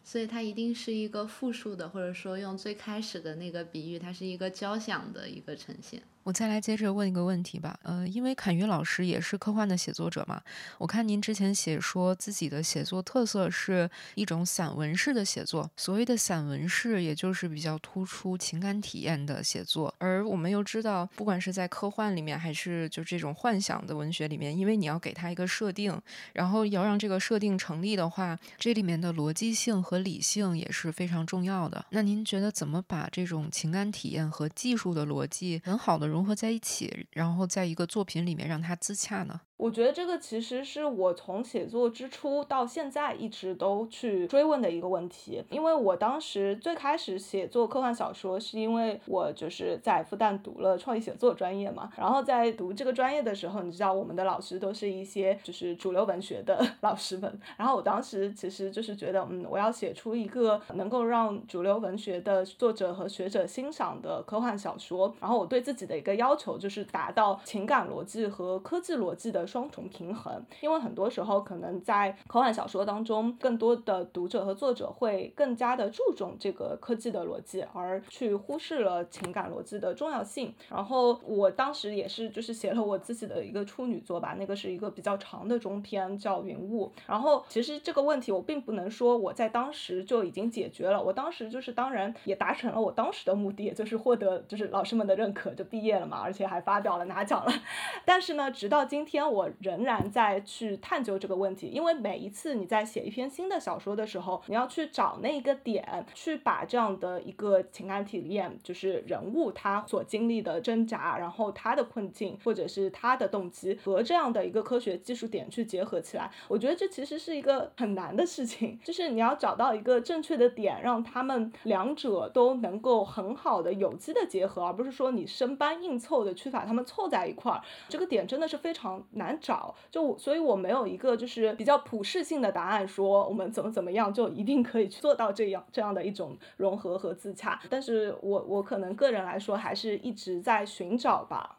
所以它一定是一个复数的，或者说用最开始的那个比喻，它是一个交响的一个呈现。我再来接着问一个问题吧，呃，因为侃于老师也是科幻的写作者嘛，我看您之前写说自己的写作特色是一种散文式的写作，所谓的散文式，也就是比较突出情感体验的写作。而我们又知道，不管是在科幻里面，还是就这种幻想的文学里面，因为你要给它一个设定，然后要让这个设定成立的话，这里面的逻辑性和理性也是非常重要的。那您觉得怎么把这种情感体验和技术的逻辑很好的融融合在一起，然后在一个作品里面让它自洽呢？我觉得这个其实是我从写作之初到现在一直都去追问的一个问题，因为我当时最开始写作科幻小说，是因为我就是在复旦读了创意写作专业嘛，然后在读这个专业的时候，你知道我们的老师都是一些就是主流文学的 [LAUGHS] 老师们，然后我当时其实就是觉得，嗯，我要写出一个能够让主流文学的作者和学者欣赏的科幻小说，然后我对自己的一个要求就是达到情感逻辑和科技逻辑的。双重平衡。因为很多时候，可能在科幻小说当中，更多的读者和作者会更加的注重这个科技的逻辑，而去忽视了情感逻辑的重要性。然后我当时也是，就是写了我自己的一个处女作吧，那个是一个比较长的中篇，叫《云雾》。然后其实这个问题，我并不能说我在当时就已经解决了。我当时就是当然也达成了我当时的目的，也就是获得就是老师们的认可，就毕业了嘛，而且还发表了拿奖了。[LAUGHS] 但是呢，直到今天，我我仍然在去探究这个问题，因为每一次你在写一篇新的小说的时候，你要去找那一个点，去把这样的一个情感体验，就是人物他所经历的挣扎，然后他的困境，或者是他的动机，和这样的一个科学技术点去结合起来，我觉得这其实是一个很难的事情，就是你要找到一个正确的点，让他们两者都能够很好的有机的结合，而不是说你生搬硬凑的去把他们凑在一块儿，这个点真的是非常难难找。就所以，我没有一个就是比较普适性的答案，说我们怎么怎么样就一定可以去做到这样这样的一种融合和自洽。但是我我可能个人来说，还是一直在寻找吧。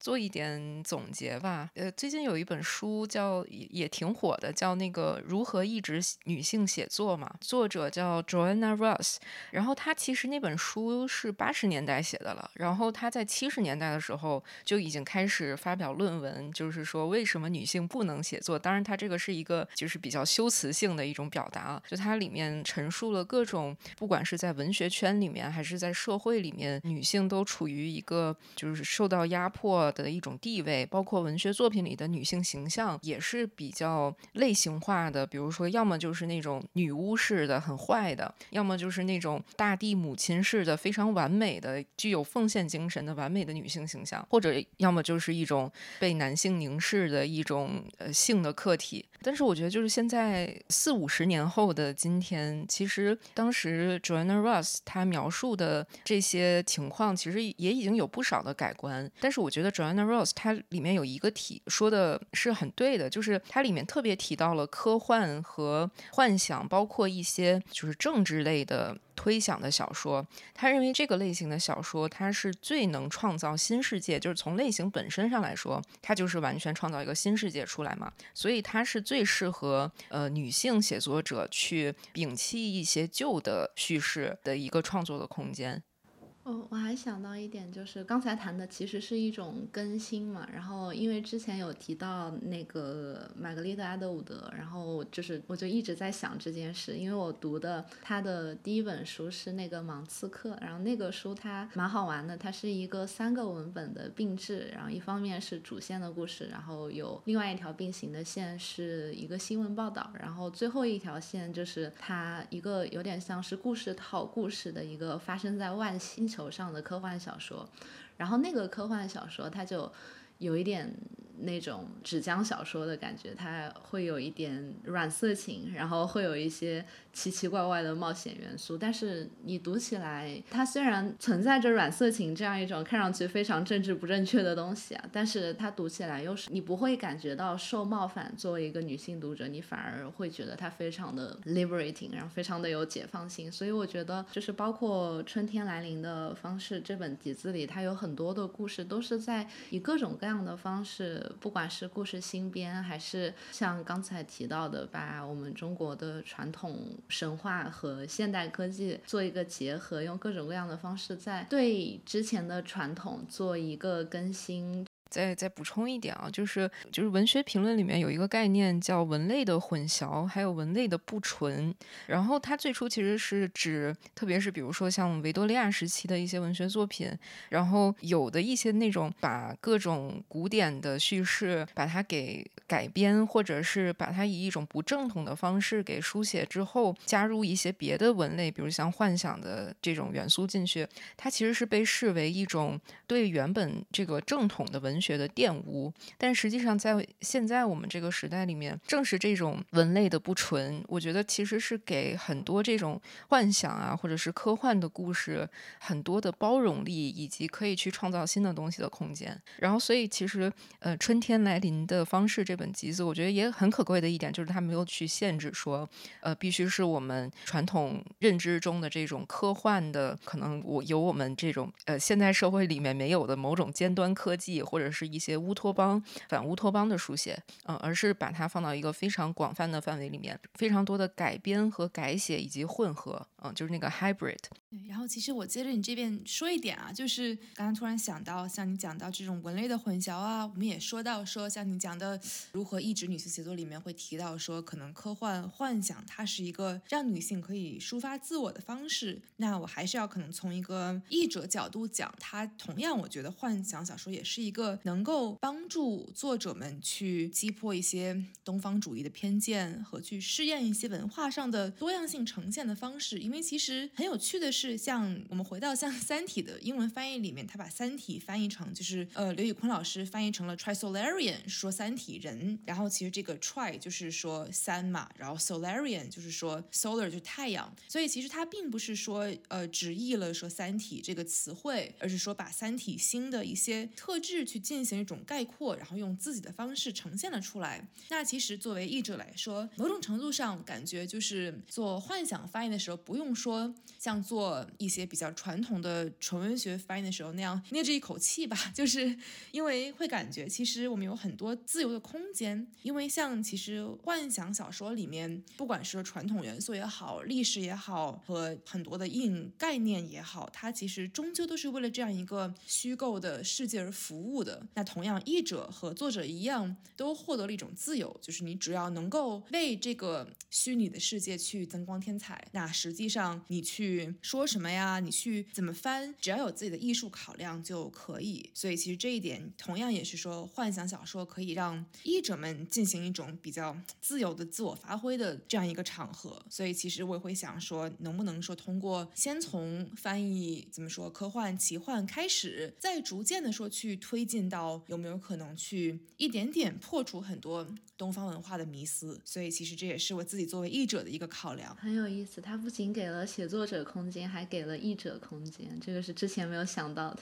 做一点总结吧。呃，最近有一本书叫也也挺火的，叫那个如何抑制女性写作嘛，作者叫 Joanna Russ。然后她其实那本书是八十年代写的了，然后她在七十年代的时候就已经开始发表论文，就是说为什么女性不能写作。当然，他这个是一个就是比较修辞性的一种表达，就它里面陈述了各种，不管是在文学圈里面还是在社会里面，女性都处于一个就是受到压迫。的一种地位，包括文学作品里的女性形象也是比较类型化的。比如说，要么就是那种女巫式的很坏的，要么就是那种大地母亲式的非常完美的、具有奉献精神的完美的女性形象，或者要么就是一种被男性凝视的一种呃性的客体。但是我觉得，就是现在四五十年后的今天，其实当时 Joanna Russ 她描述的这些情况，其实也已经有不少的改观。但是我觉得 Joanna Ross，它里面有一个题说的是很对的，就是它里面特别提到了科幻和幻想，包括一些就是政治类的。推想的小说，他认为这个类型的小说，它是最能创造新世界，就是从类型本身上来说，它就是完全创造一个新世界出来嘛。所以它是最适合呃女性写作者去摒弃一些旧的叙事的一个创作的空间。哦，我还想到一点，就是刚才谈的其实是一种更新嘛。然后因为之前有提到那个玛格丽特·阿德伍德，然后就是我就一直在想这件事，因为我读的他的第一本书是那个《芒刺客》，然后那个书它蛮好玩的，它是一个三个文本的并置，然后一方面是主线的故事，然后有另外一条并行的线是一个新闻报道，然后最后一条线就是它一个有点像是故事套故事的一个发生在外星球。头上的科幻小说，然后那个科幻小说，它就有一点。那种纸浆小说的感觉，它会有一点软色情，然后会有一些奇奇怪怪的冒险元素。但是你读起来，它虽然存在着软色情这样一种看上去非常政治不正确的东西啊，但是它读起来又是你不会感觉到受冒犯。作为一个女性读者，你反而会觉得它非常的 liberating，然后非常的有解放性。所以我觉得，就是包括《春天来临的方式》这本集子里，它有很多的故事都是在以各种各样的方式。不管是故事新编，还是像刚才提到的，把我们中国的传统神话和现代科技做一个结合，用各种各样的方式在对之前的传统做一个更新。再再补充一点啊，就是就是文学评论里面有一个概念叫文类的混淆，还有文类的不纯。然后它最初其实是指，特别是比如说像维多利亚时期的一些文学作品，然后有的一些那种把各种古典的叙事把它给改编，或者是把它以一种不正统的方式给书写之后，加入一些别的文类，比如像幻想的这种元素进去，它其实是被视为一种对原本这个正统的文。学的玷污，但实际上在现在我们这个时代里面，正是这种文类的不纯，我觉得其实是给很多这种幻想啊，或者是科幻的故事很多的包容力，以及可以去创造新的东西的空间。然后，所以其实呃，春天来临的方式这本集子，我觉得也很可贵的一点，就是它没有去限制说，呃，必须是我们传统认知中的这种科幻的，可能我有我们这种呃现代社会里面没有的某种尖端科技，或者者是一些乌托邦、反乌托邦的书写，嗯，而是把它放到一个非常广泛的范围里面，非常多的改编和改写以及混合，嗯，就是那个 hybrid。对，然后其实我接着你这边说一点啊，就是刚刚突然想到，像你讲到这种文类的混淆啊，我们也说到说，像你讲的如何抑制女性写作里面会提到说，可能科幻幻想它是一个让女性可以抒发自我的方式。那我还是要可能从一个译者角度讲，它同样我觉得幻想小说也是一个能够帮助作者们去击破一些东方主义的偏见和去试验一些文化上的多样性呈现的方式。因为其实很有趣的是。像我们回到像《三体》的英文翻译里面，他把《三体》翻译成就是呃刘宇坤老师翻译成了 Trisolarian，说三体人。然后其实这个 Tri 就是说三嘛，然后 Solarian 就是说 Solar 就是太阳。所以其实它并不是说呃直译了说三体这个词汇，而是说把三体星的一些特质去进行一种概括，然后用自己的方式呈现了出来。那其实作为译者来说，某种程度上感觉就是做幻想翻译的时候，不用说像做一些比较传统的纯文学翻译的时候，那样捏着一口气吧，[LAUGHS] 就是因为会感觉其实我们有很多自由的空间。因为像其实幻想小说里面，不管是传统元素也好，历史也好，和很多的硬概念也好，它其实终究都是为了这样一个虚构的世界而服务的。那同样，译者和作者一样，都获得了一种自由，就是你只要能够为这个虚拟的世界去增光添彩，那实际上你去说。什么呀？你去怎么翻？只要有自己的艺术考量就可以。所以其实这一点同样也是说，幻想小说可以让译者们进行一种比较自由的自我发挥的这样一个场合。所以其实我也会想说，能不能说通过先从翻译怎么说科幻奇幻开始，再逐渐的说去推进到有没有可能去一点点破除很多东方文化的迷思。所以其实这也是我自己作为译者的一个考量。很有意思，它不仅给了写作者空间。还给了译者空间，这个是之前没有想到的。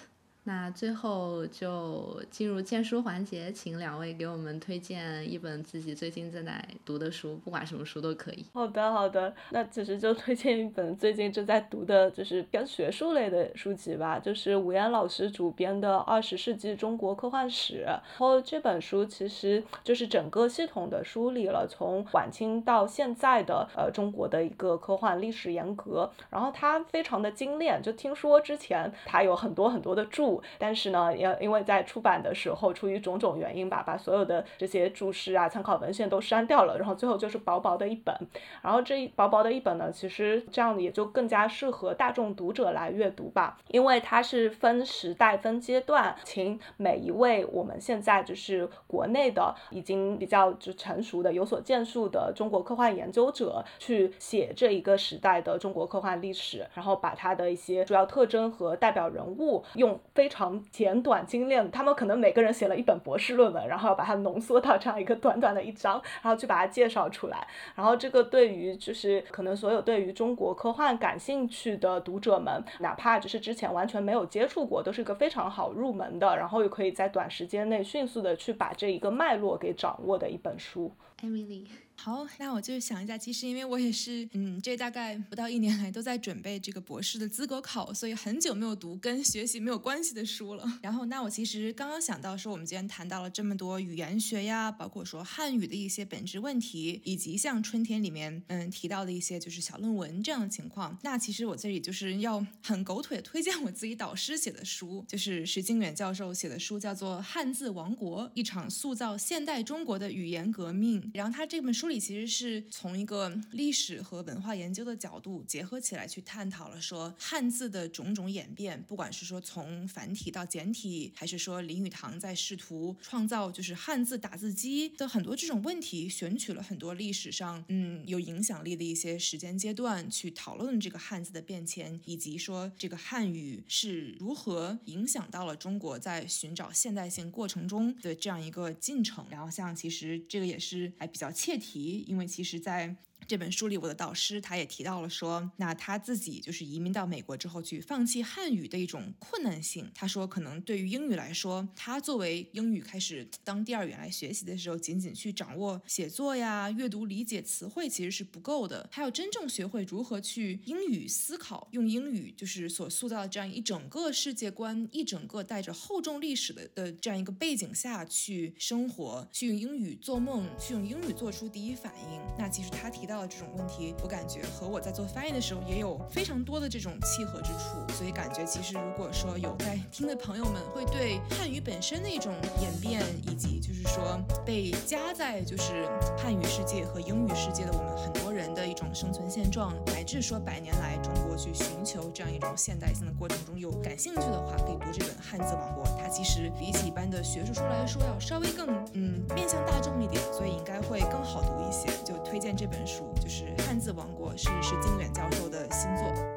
那最后就进入荐书环节，请两位给我们推荐一本自己最近正在读的书，不管什么书都可以。好的，好的，那其实就推荐一本最近正在读的，就是偏学术类的书籍吧，就是吴岩老师主编的《二十世纪中国科幻史》。然后这本书其实就是整个系统的梳理了从晚清到现在的呃中国的一个科幻历史沿革。然后它非常的精炼，就听说之前它有很多很多的注。但是呢，也因为在出版的时候，出于种种原因吧，把所有的这些注释啊、参考文献都删掉了，然后最后就是薄薄的一本。然后这一薄薄的一本呢，其实这样也就更加适合大众读者来阅读吧，因为它是分时代、分阶段，请每一位我们现在就是国内的已经比较就成熟的、有所建树的中国科幻研究者去写这一个时代的中国科幻历史，然后把它的一些主要特征和代表人物用非非常简短精炼，他们可能每个人写了一本博士论文，然后要把它浓缩到这样一个短短的一章，然后去把它介绍出来。然后这个对于就是可能所有对于中国科幻感兴趣的读者们，哪怕就是之前完全没有接触过，都是一个非常好入门的，然后又可以在短时间内迅速的去把这一个脉络给掌握的一本书。Emily。好，那我就想一下，其实因为我也是，嗯，这大概不到一年来都在准备这个博士的资格考，所以很久没有读跟学习没有关系的书了。[LAUGHS] 然后，那我其实刚刚想到说，我们今天谈到了这么多语言学呀，包括说汉语的一些本质问题，以及像春天里面，嗯，提到的一些就是小论文这样的情况。那其实我这里就是要很狗腿推荐我自己导师写的书，就是石敬远教授写的书，叫做《汉字王国：一场塑造现代中国的语言革命》。然后他这本书。书里其实是从一个历史和文化研究的角度结合起来去探讨了说汉字的种种演变，不管是说从繁体到简体，还是说林语堂在试图创造就是汉字打字机的很多这种问题，选取了很多历史上嗯有影响力的一些时间阶段去讨论这个汉字的变迁，以及说这个汉语是如何影响到了中国在寻找现代性过程中的这样一个进程。然后像其实这个也是还比较切题。因为其实，在这本书里，我的导师他也提到了说，那他自己就是移民到美国之后去放弃汉语的一种困难性。他说，可能对于英语来说，他作为英语开始当第二语言来学习的时候，仅仅去掌握写作呀、阅读、理解词汇其实是不够的，还要真正学会如何去英语思考，用英语就是所塑造的这样一整个世界观，一整个带着厚重历史的的这样一个背景下去生活，去用英语做梦，去用英语做出第一反应。那其实他提到的这种问题，我感觉和我在做翻译的时候也有非常多的这种契合之处。所以感觉其实如果说有在听的朋友们，会对汉语本身的一种演变，以及就是说被夹在就是汉语世界和英语世界的我们很多人的一种生存现状，乃至说百年来中国去寻求这样一种现代性的过程中有感兴趣的话，可以读这本《汉字王国》。它其实比起一般的学术书来说，要稍微更嗯面向大众一点，所以应该会更好读一些。就推荐这本书，就是《汉字王国》，是石金远教授的新作。